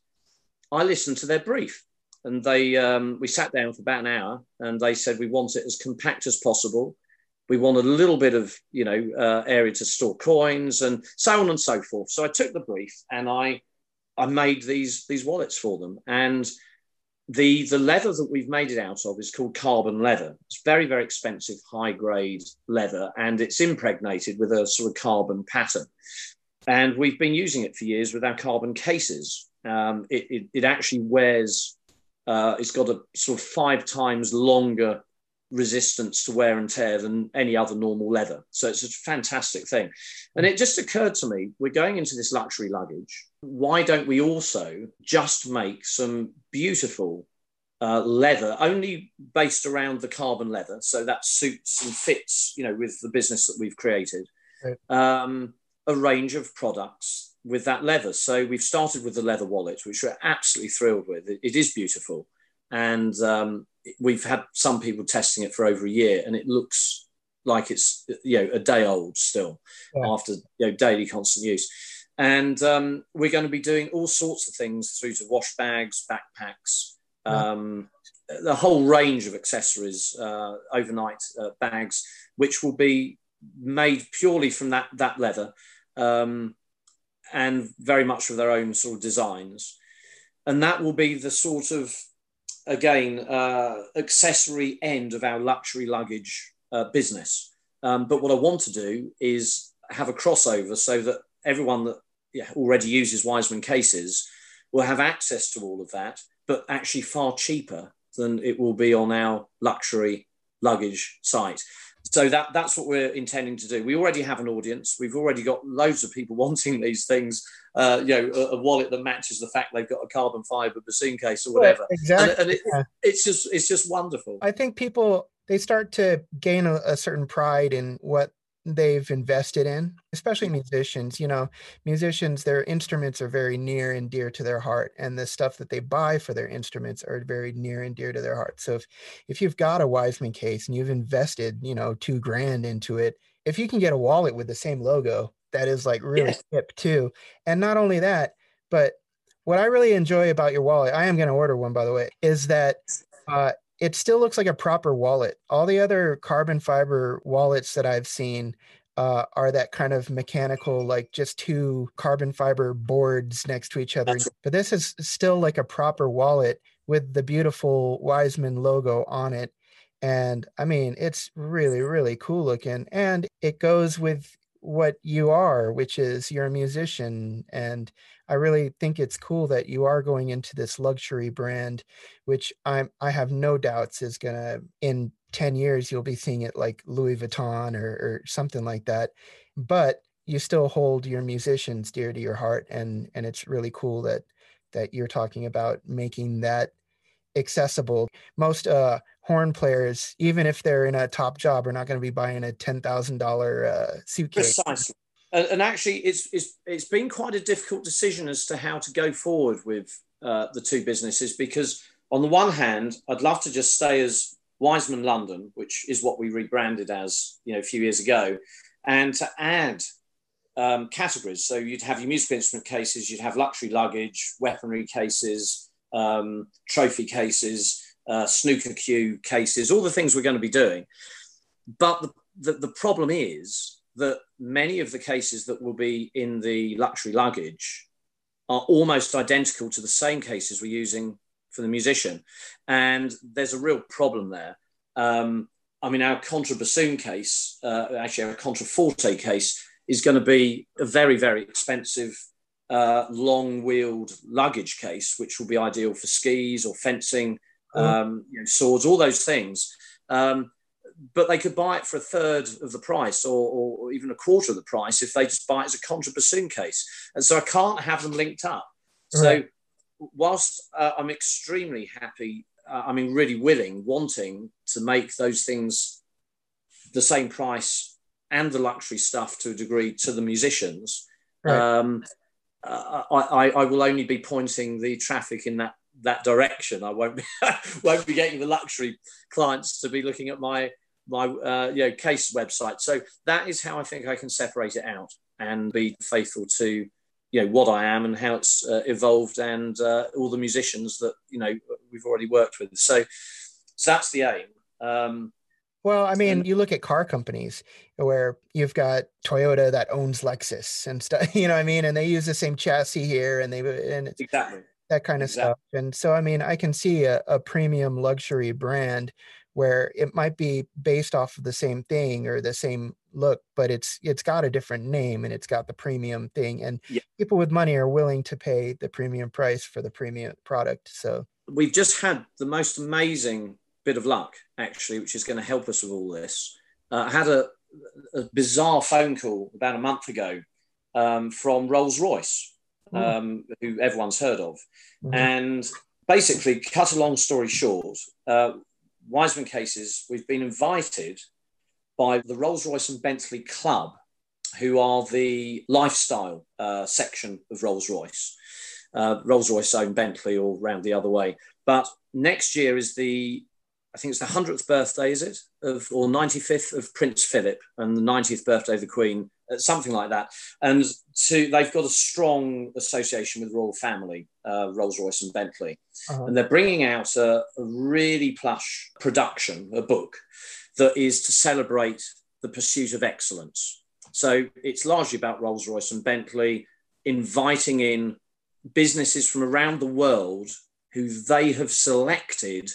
I listened to their brief and they um, we sat down for about an hour and they said we want it as compact as possible. We want a little bit of you know uh, area to store coins and so on and so forth. So I took the brief and I I made these these wallets for them and the the leather that we've made it out of is called carbon leather. It's very very expensive, high grade leather, and it's impregnated with a sort of carbon pattern. And we've been using it for years with our carbon cases. Um, it, it, it, actually wears. Uh, it's got a sort of five times longer resistance to wear and tear than any other normal leather. So it's a fantastic thing. And it just occurred to me we're going into this luxury luggage. Why don't we also just make some beautiful uh, leather, only based around the carbon leather? So that suits and fits, you know, with the business that we've created. Right. Um, a range of products with that leather. So we've started with the leather wallet, which we're absolutely thrilled with. it, it is beautiful. And um, we've had some people testing it for over a year and it looks like it's you know a day old still yeah. after you know daily constant use. And um, we're going to be doing all sorts of things through to wash bags backpacks um, the whole range of accessories uh, overnight uh, bags which will be made purely from that that leather um, and very much with their own sort of designs. And that will be the sort of again, uh, accessory end of our luxury luggage uh, business. Um, but what I want to do is have a crossover so that everyone that yeah, already uses Wiseman cases will have access to all of that, but actually far cheaper than it will be on our luxury luggage site so that that's what we're intending to do. We already have an audience. We've already got loads of people wanting these things. Uh, you know, a, a, wallet that matches the fact they've got a carbon fiber bassoon case or whatever. exactly. And, and it, yeah. it's just it's just wonderful. I think people they start to gain a, a certain pride in what they've invested in, especially musicians. You know, musicians, their instruments are very near and dear to their heart, and the stuff that they buy for their instruments are very near and dear to their heart. So if if you've got a Wiseman case and you've invested, you know, two grand into it, if you can get a wallet with the same logo, that is like really yes. hip too. And not only that, but what I really enjoy about your wallet, I am going to order one by the way, is that uh, it still looks like a proper wallet. All the other carbon fiber wallets that I've seen uh, are that kind of mechanical, like just two carbon fiber boards next to each other. But this is still like a proper wallet with the beautiful Wiseman logo on it. And I mean, it's really, really cool looking. And it goes with what you are, which is you're a musician. And I really think it's cool that you are going into this luxury brand, which I'm I have no doubts is gonna in 10 years you'll be seeing it like Louis Vuitton or, or something like that. But you still hold your musicians dear to your heart and and it's really cool that that you're talking about making that accessible. Most uh, horn players, even if they're in a top job, are not going to be buying a ten thousand uh, suitcase. Precisely and, and actually, it's, it's it's been quite a difficult decision as to how to go forward with uh, the two businesses because on the one hand, I'd love to just stay as Wiseman London, which is what we rebranded as you know a few years ago, and to add um, categories. So you'd have your musical instrument cases, you'd have luxury luggage, weaponry cases, um, trophy cases, uh, snooker cue cases, all the things we're going to be doing. But the, the, the problem is that many of the cases that will be in the luxury luggage are almost identical to the same cases we're using for the musician. And there's a real problem there. Um, I mean, our contrabassoon case, uh, actually, our contraforte case, is going to be a very, very expensive, uh, long wheeled luggage case, which will be ideal for skis or fencing, mm. um, you know, swords, all those things. Um, but they could buy it for a third of the price or, or, even a quarter of the price if they just buy it as a contrabassoon case. And so I can't have them linked up. Right. So whilst uh, I'm extremely happy, uh, I mean, really willing, wanting to make those things the same price and the luxury stuff to a degree to the musicians, right. um, uh, I, I, will only be pointing the traffic in that that direction. I won't be won't be getting the luxury clients to be looking at my my uh, you know case website. So that is how I think I can separate it out and be faithful to you know what I am and how it's uh, evolved and uh, all the musicians that you know we've already worked with. So so that's the aim. Um, well, I mean, you look at car companies where you've got Toyota that owns Lexus and stuff, you know what I mean? And they use the same chassis here and they, and exactly. that kind of exactly. stuff. And so, I mean, I can see a, a premium luxury brand where it might be based off of the same thing or the same look but it's it's got a different name and it's got the premium thing and yeah. people with money are willing to pay the premium price for the premium product so we've just had the most amazing bit of luck actually which is going to help us with all this uh, i had a, a, bizarre phone call about a month ago um, from rolls royce mm. um, who everyone's heard of mm-hmm. and basically cut a long story short uh, wiseman cases we've been invited by the Rolls Royce and Bentley Club, who are the lifestyle uh, section of Rolls Royce. Uh, Rolls Royce own Bentley or round the other way. But next year is the, I think it's the 100th birthday, is it? Of, or 95th of Prince Philip and the 90th birthday of the Queen, uh, something like that. And to, they've got a strong association with royal family, uh, Rolls Royce and Bentley. Uh-huh. And they're bringing out a, a really plush production, a book that is to celebrate the pursuit of excellence. So it's largely about Rolls Royce and Bentley inviting in businesses from around the world who they have selected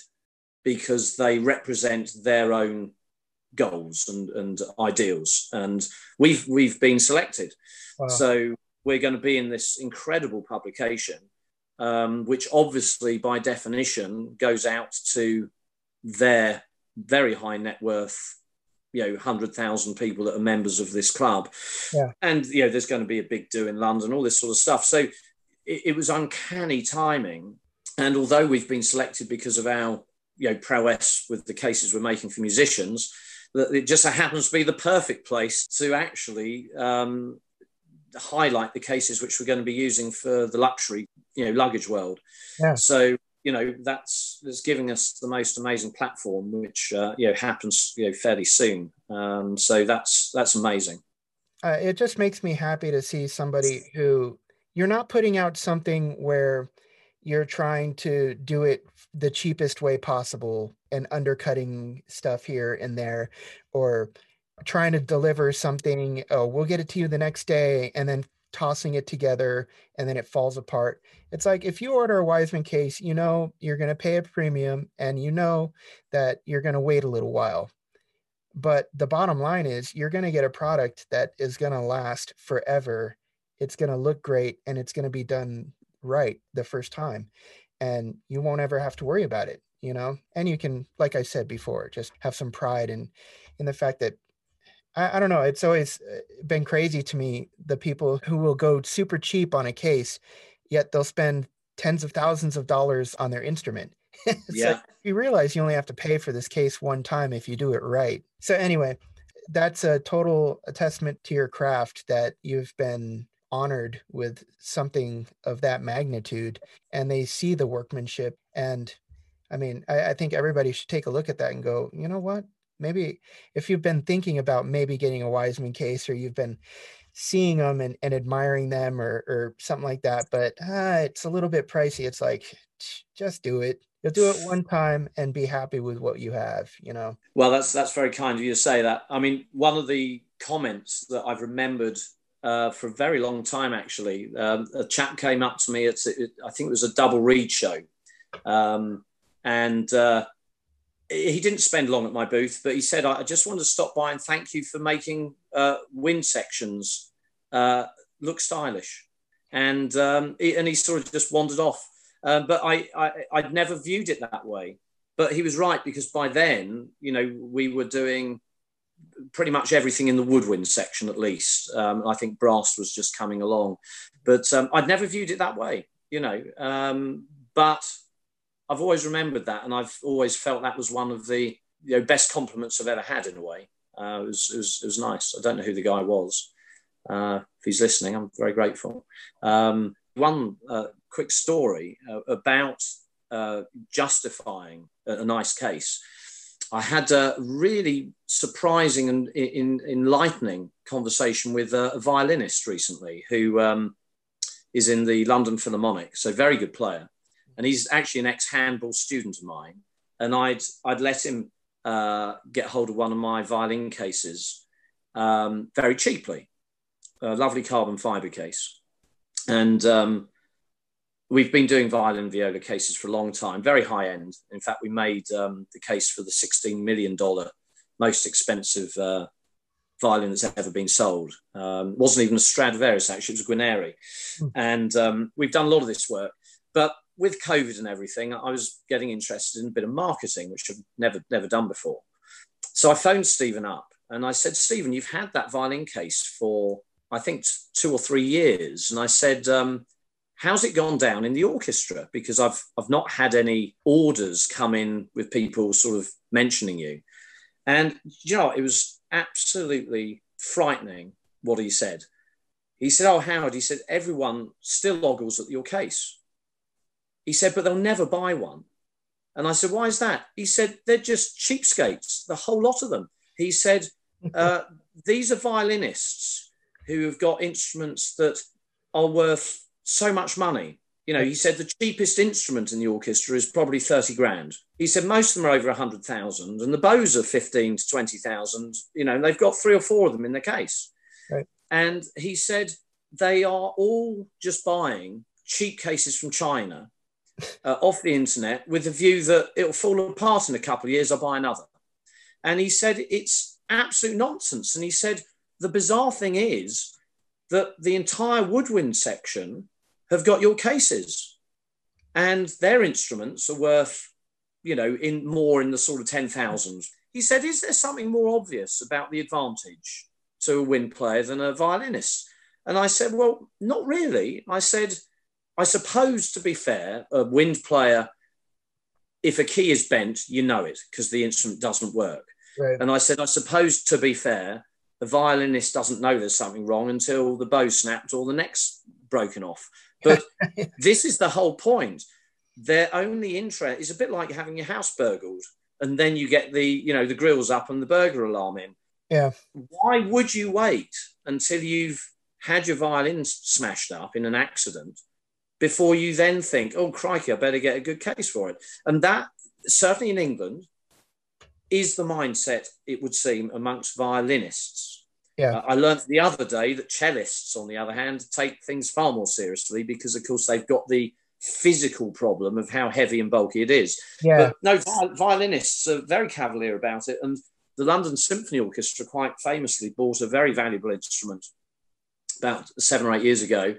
because they represent their own goals and, and ideals. And we've we've been selected. Wow. So we're going to be in this incredible publication, um, which obviously by definition goes out to their very high net worth you know 100,000 people that are members of this club yeah. and you know there's going to be a big do in London all this sort of stuff so it, it, was uncanny timing and although we've been selected because of our you know prowess with the cases we're making for musicians that it just happens to be the perfect place to actually um, highlight the cases which we're going to be using for the luxury you know luggage world yeah. so you know that's that's giving us the most amazing platform, which uh, you know happens you know fairly soon. Um, so that's that's amazing. Uh, it just makes me happy to see somebody who you're not putting out something where you're trying to do it the cheapest way possible and undercutting stuff here and there or trying to deliver something oh we'll get it to you the next day and then tossing it together and then it falls apart. It's like if you order a Wiseman case, you know you're going to pay a premium and you know that you're going to wait a little while. But the bottom line is you're going to get a product that is going to last forever. It's going to look great and it's going to be done right the first time. And you won't ever have to worry about it, you know? And you can, like I said before, just have some pride in in the fact that I, I don't know. It's always uh, been crazy to me the people who will go super cheap on a case, yet they'll spend tens of thousands of dollars on their instrument. yeah. Like you realize you only have to pay for this case one time if you do it right. So anyway, that's a total testament to your craft that you've been honored with something of that magnitude and they see the workmanship and i mean I, I, think everybody should take a look at that and go you know what maybe if you've been thinking about maybe getting a Wiseman case or you've been seeing them and, and admiring them or, or something like that, but uh, it's a little bit pricey. It's like, just do it. You'll do it one time and be happy with what you have, you know? Well, that's, that's very kind of you to say that. I mean, one of the comments that I've remembered uh, for a very long time, actually, um, a chap came up to me. It's, it, I think it was a double reed show. Um, and uh, he didn't spend long at my booth, but he said, I just want to stop by and thank you for making uh, wind sections uh, look stylish. And, um, he, and he sort of just wandered off. Um, but I, I, I'd never viewed it that way. But he was right because by then, you know, we were doing pretty much everything in the woodwind section, at least. Um, I think brass was just coming along. But um, I'd never viewed it that way, you know. Um, but I've always remembered that, and I've always felt that was one of the you know best compliments I've ever had in a way. Uh, it, was, it, was, it was nice. I don't know who the guy was. Uh, if he's listening, I'm very grateful. Um, one uh, quick story uh, about uh, justifying a, a, nice case. I had a really surprising and in, enlightening conversation with a, violinist recently who um, is in the London Philharmonic, so very good player and he's actually an ex-handball student of mine. And I'd I'd let him uh, get hold of one of my violin cases um, very cheaply, a lovely carbon fiber case. And um, we've been doing violin viola cases for a long time, very high end. In fact, we made um, the case for the $16 million most expensive uh, violin that's ever been sold. Um, wasn't even a Stradivarius, actually, it was a Guarneri. Mm. And um, we've done a lot of this work. But with COVID and everything, I was getting interested in a bit of marketing, which I've never, never done before. So I phoned Stephen up and I said, Stephen, you've had that violin case for, I think, two or three years. And I said, um, how's it gone down in the orchestra? Because I've, I've not had any orders come in with people sort of mentioning you. And you know, it was absolutely frightening what he said. He said, Oh, Howard, he said, everyone still ogles at your case. He said, but they'll never buy one. And I said, Why is that? He said, They're just cheapskates, the whole lot of them. He said, uh, These are violinists who have got instruments that are worth so much money. You know, he said the cheapest instrument in the orchestra is probably 30 grand. He said most of them are over 100,000 and the bows are 15 to 20,000. You know, they've got three or four of them in their case. Right. And he said they are all just buying cheap cases from China uh, off the internet with the view that it'll fall apart in a couple of years, I'll buy another. And he said it's absolute nonsense. And he said the bizarre thing is that the entire woodwind section have got your cases. And their instruments are worth you know in more in the sort of 10,000 he said is there something more obvious about the advantage to a wind player than a violinist? And i said well not really. I said i suppose to be fair a wind player if a key is bent you know it because the instrument doesn't work. Right. and i said i suppose to be fair the violinist doesn't know there's something wrong until the bow snapped or the neck's broken off but this is the whole point. Their only interest is a bit like having your house burgled, and then you get the you know the grills up and the burglar alarm in. Yeah. Why would you wait until you've had your violin smashed up in an accident before you then think, oh crikey, I better get a good case for it? And that certainly in England is the mindset it would seem amongst violinists yeah. Uh, I learned the other day that cellists, on the other hand, take things far more seriously because, of course, they've got the physical problem of how heavy and bulky it is. Yeah. But no, violinists are very cavalier about it. And the London Symphony Orchestra quite famously bought a very valuable instrument about seven or eight years ago,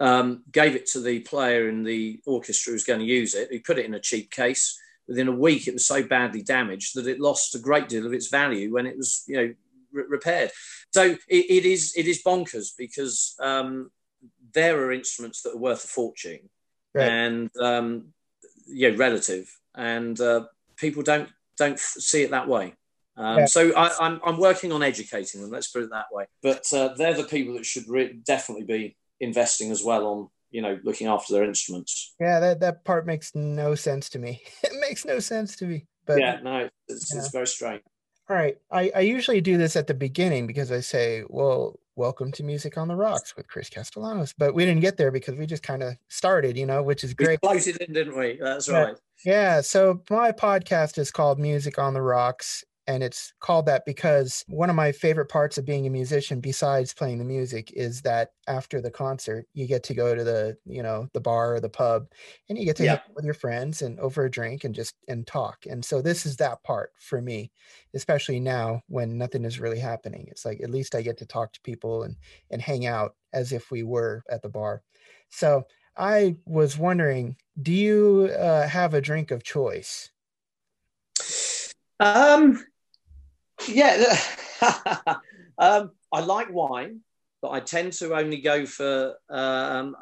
um, gave it to the player in the orchestra who was going to use it. He put it in a cheap case. Within a week, it was so badly damaged that it lost a great deal of its value when it was, you know, re- repaired. So it, it is it is bonkers because um, there are instruments that are worth a fortune, right. and um, yeah, relative, and uh, people don't don't see it that way. Um, yeah. So I, am I'm, I'm working on educating them. Let's put it that way. But uh, they're the people that should re- definitely be investing as well on you know looking after their instruments. Yeah, that that part makes no sense to me. it makes no sense to me. But yeah, no, it's, it's very strange. All right. I, I usually do this at the beginning because I say, well, welcome to Music on the Rocks with Chris Castellanos. But we didn't get there because we just kind of started, you know, which is great. We floated in, didn't we? That's yeah. right. Yeah. So my podcast is called Music on the Rocks and it's called that because one of my favorite parts of being a musician besides playing the music is that after the concert you get to go to the you know the bar or the pub and you get to yeah. with your friends and over a drink and just and talk and so this is that part for me especially now when nothing is really happening. It's like at least i get to talk to people and and hang out as if we were at the bar. So i was wondering do you uh, have a drink of choice? Um yeah, um, I like wine, but I tend to only go for um,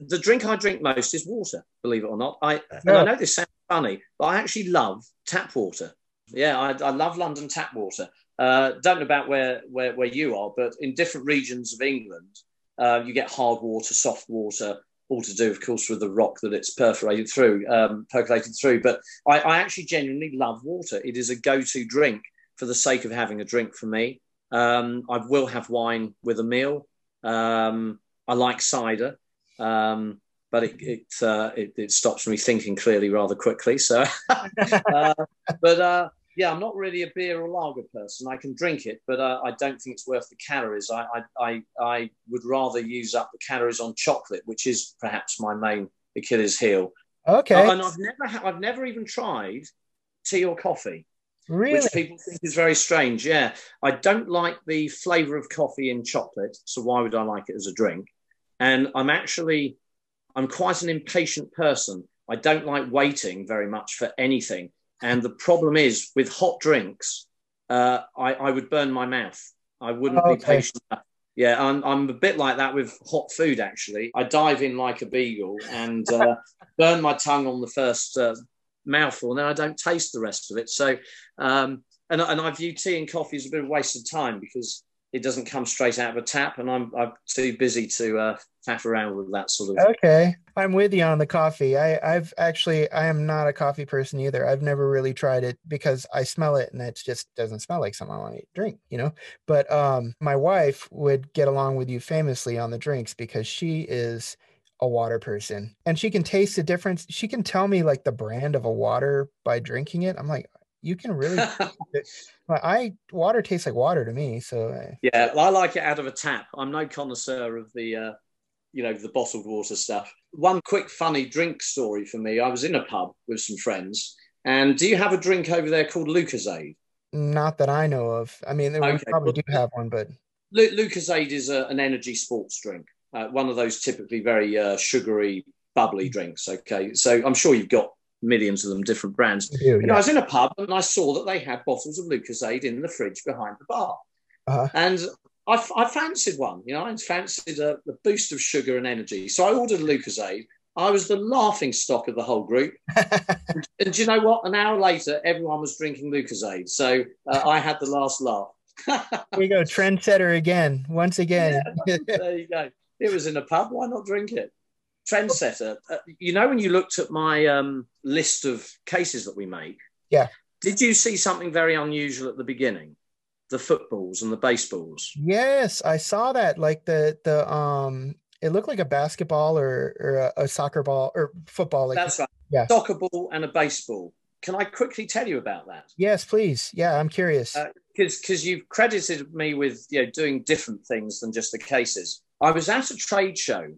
the drink I drink most is water. Believe it or not, I I know this sounds funny, but I actually love tap water. Yeah, I, I love London tap water. Uh, don't know about where, where where you are, but in different regions of England, uh, you get hard water, soft water, all to do, of course, with the rock that it's perforated through, um, percolated through. But I, I, actually genuinely love water. It is a go-to drink for the sake of having a drink for me. Um, I will have wine with a meal. Um, I like cider, um, but it it, uh, it, it stops me thinking clearly rather quickly. So, uh, but uh, yeah, I'm not really a beer or lager person. I can drink it, but uh, I don't think it's worth the calories. I, I I I would rather use up the calories on chocolate, which is perhaps my main Achilles heel. Okay. And I've never, ha- I've never even tried tea or coffee, really? which people think is very strange. Yeah, I don't like the flavour of coffee in chocolate, so why would I like it as a drink? And I'm actually, I'm quite an impatient person. I don't like waiting very much for anything. And the problem is with hot drinks, uh, I, I would burn my mouth. I wouldn't be Okay. patient. enough. Yeah, I'm, I'm a bit like that with hot food, actually. I dive in like a beagle and uh, burn my tongue on the first uh, mouthful, and then I don't taste the rest of it. So, um, and, and I view tea and coffee as a bit of a waste of time because it doesn't come straight out of a tap, and I'm, I'm too busy to uh, faff around with that sort of. Okay, I'm with you on the coffee. I, I've actually, I am not a coffee person either. I've never really tried it because I smell it and it just doesn't smell like something I want to drink, you know. But um, my wife would get along with you famously on the drinks because she is a water person and she can taste the difference. She can tell me like the brand of a water by drinking it. I'm like, you can really. I water tastes like water to me, so uh, yeah, I like it out of a tap. I'm no connoisseur of the, uh, you know, the bottled water stuff. One quick funny drink story for me. I was in a pub with some friends, and do you have a drink over there called Lucozade? not that I know of. I mean, we Okay, probably well, do have one, but Lucozade is a, an energy sports drink, uh, one of those typically very uh, sugary, bubbly drinks. Okay, so I'm sure you've got millions of them, different brands. do. You know, I was in a pub and I saw that they had bottles of Lucozade in the fridge behind the bar, Uh-huh. and I, f- I fancied one. You know, I fancied a, a boost of sugar and energy, so I ordered Lucozade. I was the laughing stock of the whole group. And do you know what? An hour later, everyone was drinking Lucozade, so uh, I had the last laugh. we go, trendsetter again, once again. there you go. It was in a pub. Why not drink it? Trendsetter. Uh, you know, when you looked at my um, list of cases that we make, Yeah. Did you see something very unusual at the beginning? The footballs and the baseballs. yes, I saw that. Like the the um, it looked like a basketball or or a, a soccer ball or football. Like That's right. Yeah. Soccer ball and a baseball. Can I quickly tell you about that? yes, please. Yeah, I'm curious. Uh, Because you've credited me with you know doing different things than just the cases. I was at a trade show,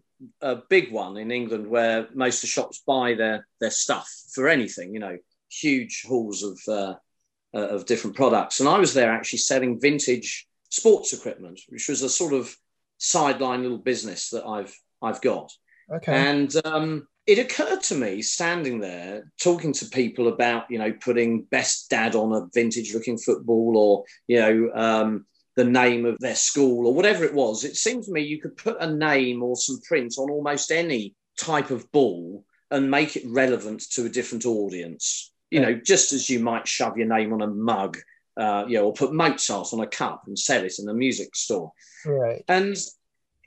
a big one in England, where most of the shops buy their their stuff for anything. You know, huge halls of uh, uh, of different products, and I was there actually selling vintage sports equipment, which was a sort of sideline little business that I've I've got. okay. And um, it occurred to me standing there talking to people about, you know, putting best dad on a vintage looking football or, you know, um, the name of their school or whatever it was. It seemed to me you could put a name or some print on almost any type of ball and make it relevant to a different audience. You know, just as you might shove your name on a mug, uh, you know, or put Mozart on a cup and sell it in a music store. right. And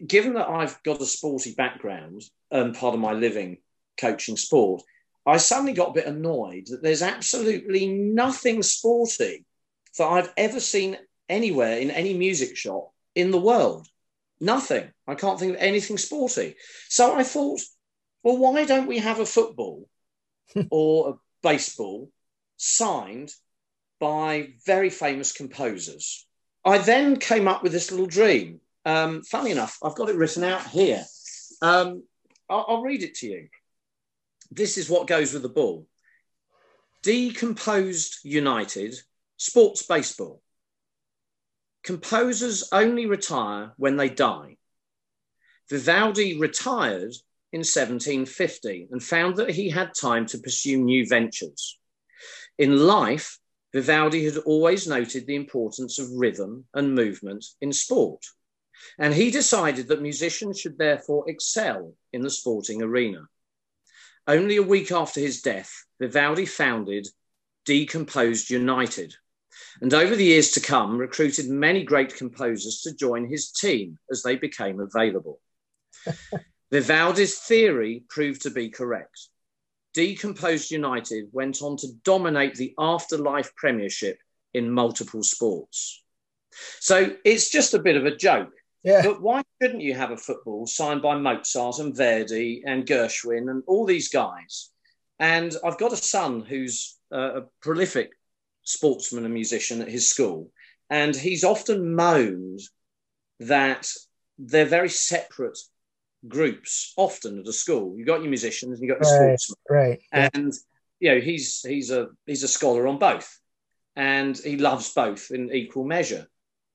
given that I've got a sporty background and part of my living coaching sport, I suddenly got a bit annoyed that there's absolutely nothing sporty that I've ever seen anywhere in any music shop in the world. Nothing. I can't think of anything sporty. So I thought, well, why don't we have a football or a baseball signed by very famous composers? I then came up with this little dream. Um, funny enough, I've got it written out here. Um, I'll, I'll read it to you. This is what goes with the ball. Decomposed United, sports baseball. Composers only retire when they die. Vivaldi retired in 1750 and found that he had time to pursue new ventures. In life, Vivaldi had always noted the importance of rhythm and movement in sport. And he decided that musicians should therefore excel in the sporting arena. Only a week after his death, Vivaldi founded Decomposed United, and over the years to come, recruited many great composers to join his team as they became available. Vivaldi's theory proved to be correct. Decomposed United went on to dominate the afterlife premiership in multiple sports. So it's just a bit of a joke. Yeah. But why shouldn't you have a football signed by Mozart and Verdi and Gershwin and all these guys? And I've got a son who's uh, a prolific sportsman and musician at his school, and he's often moaned that they're very separate groups often at a school. You've got your musicians, and you got your right, sportsmen, right? and you know he's he's a he's a scholar on both, and he loves both in equal measure.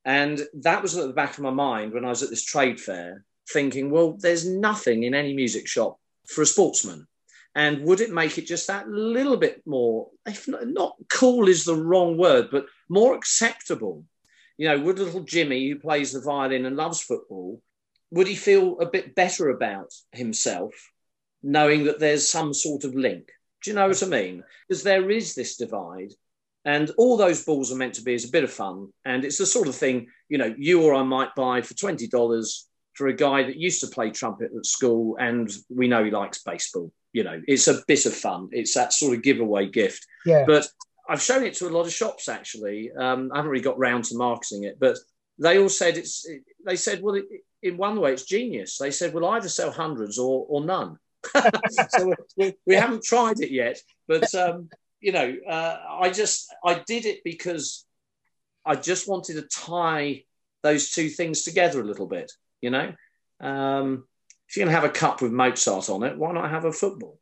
And that was at the back of my mind when I was at this trade fair, thinking, well, there's nothing in any music shop for a sportsman. And would it make it just that little bit more, if not, not cool is the wrong word, but more acceptable? You know, would little Jimmy, who plays the violin and loves football, would he feel a bit better about himself knowing that there's some sort of link? Do you know what I mean? Because there is this divide. And all those balls are meant to be as a bit of fun. And it's the sort of thing, you know, you or I might buy for $20 for a guy that used to play trumpet at school and we know he likes baseball. You know, it's a bit of fun. It's that sort of giveaway gift. Yeah. But I've shown it to a lot of shops actually. Um, I haven't really got round to marketing it, but they all said it's. They said, well, it, in one way, it's genius. They said, we'll either sell hundreds or or none. so we, we, haven't tried it yet, but um, you know, uh, I just I did it because I just wanted to tie those two things together a little bit. You know, um, if you're gonna have a cup with Mozart on it, why not have a football?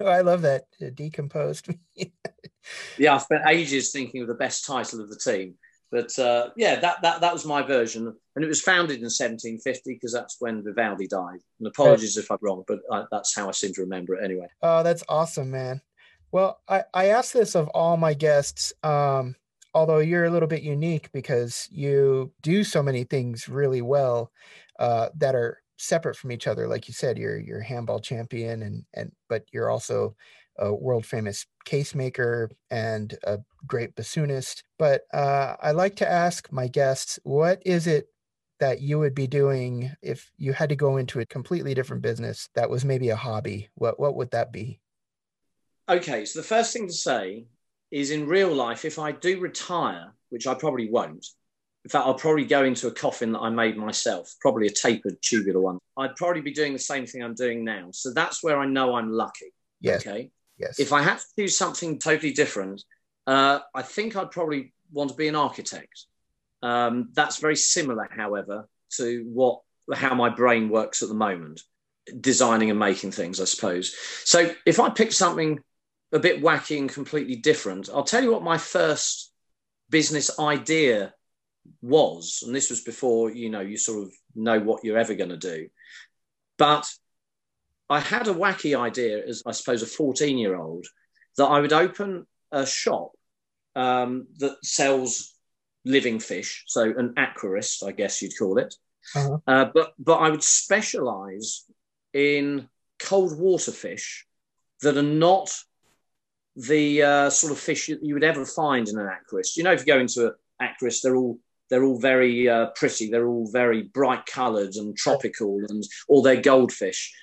Oh, I love that decomposed. yeah, I spent ages thinking of the best title of the team, but uh, yeah, that, that that was my version, and it was founded in 1750 because that's when Vivaldi died. And apologies if I'm wrong, but I, that's how I seem to remember it anyway. Oh, that's awesome, man. Well, I, I asked this of all my guests, um, although you're a little bit unique because you do so many things really well uh, that are separate from each other. Like you said, you're you're handball champion, and and but you're also a world famous case maker and a great bassoonist. But uh, I like to ask my guests, what is it that you would be doing if you had to go into a completely different business that was maybe a hobby? What what would that be? Okay, so the first thing to say is in real life, if I do retire, which I probably won't, in fact, I'll probably go into a coffin that I made myself, probably a tapered tubular one. I'd probably be doing the same thing I'm doing now. So that's where I know I'm lucky. Yes. Okay. Yes. If I had to do something totally different, uh, I think I'd probably want to be an architect. Um, that's very similar, however, to what how my brain works at the moment, designing and making things, I suppose. So if I pick something a bit wacky and completely different, I'll tell you what my first business idea was, and this was before you know you sort of know what you're ever going to do. But I had a wacky idea as I suppose a 14 year old that I would open a shop um, that sells living fish, so an aquarist, I guess you'd call it. Uh-huh. Uh, but but I would specialize in cold water fish that are not the uh, sort of fish that you would ever find in an aquarist. You know, if you go into an aquarist, they're all they're all very uh, pretty. They're all very bright coloured and tropical, and all they're goldfish.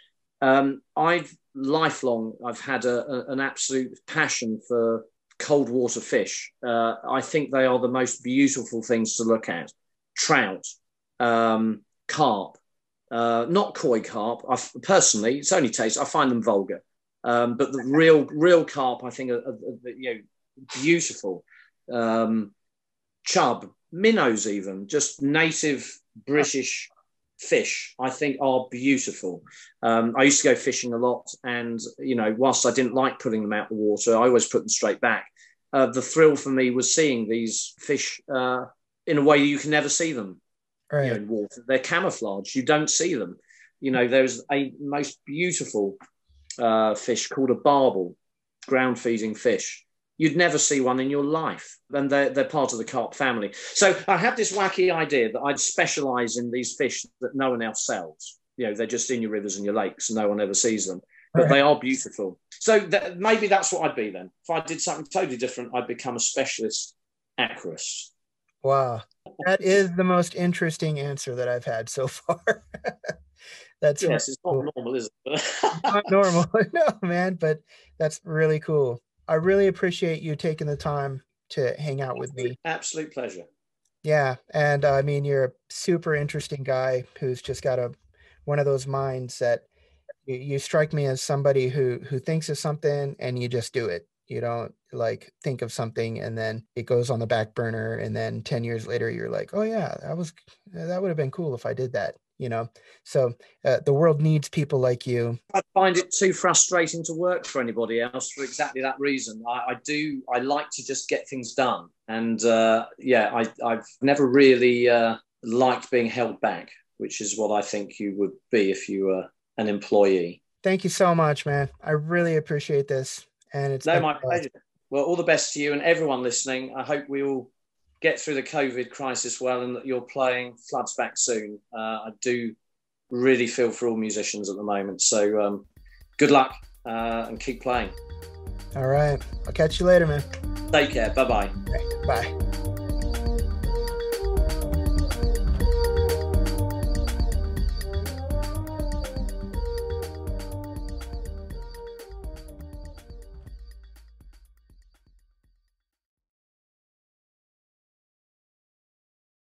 Um, I've lifelong I've had a, a, an absolute passion for cold water fish. Uh, I think they are the most beautiful things to look at. Trout, um, carp, uh, not koi carp. I personally, it's only taste. I find them vulgar, um, but the real real carp I think are, are, are you know beautiful. Um, chub, minnows, even just native British fish, I think are beautiful. Um, I used to go fishing a lot, and you know, whilst I didn't like putting them out the water, I always put them straight back. Uh, the thrill for me was seeing these fish uh, in a way you can never see them right. you know, in water. They're camouflaged; you don't see them. You know, there's a most beautiful uh, fish called a barbel, ground feeding fish You'd never see one in your life. And they're, they're part of the carp family. So I had this wacky idea that I'd specialize in these fish that no one else sells. You know, they're just in your rivers and your lakes, and no one ever sees them. But right. they are beautiful. So th- maybe that's what I'd be then. If I did something totally different, I'd become a specialist aquarist. Wow. That is the most interesting answer that I've had so far. that's yes, it's not cool. normal, is it? not normal, no, man. But that's really cool. I really appreciate you taking the time to hang out with me. Absolute pleasure. Yeah, and uh, I mean you're a super interesting guy who's just got a one of those minds that you, you strike me as somebody who who thinks of something and you just do it. You don't like think of something and then it goes on the back burner and then 10 years later you're like, "Oh yeah, that was that would have been cool if I did that." You know? So uh, the world needs people like you. I find it too frustrating to work for anybody else for exactly that reason. I, I do i like to just get things done. And uh, yeah I, i've never really uh, liked being held back which is what i think you would be if you were an employee. Thank you so much man. I really appreciate this. And it's no my pleasure. Well all the best to you and everyone listening. I hope we all get through the COVID crisis well and that you're playing floods back soon. Uh, I do really feel for all musicians at the moment. So um, good luck uh, and keep playing. All right. I'll catch you later, man. Take care. Bye-bye. Bye.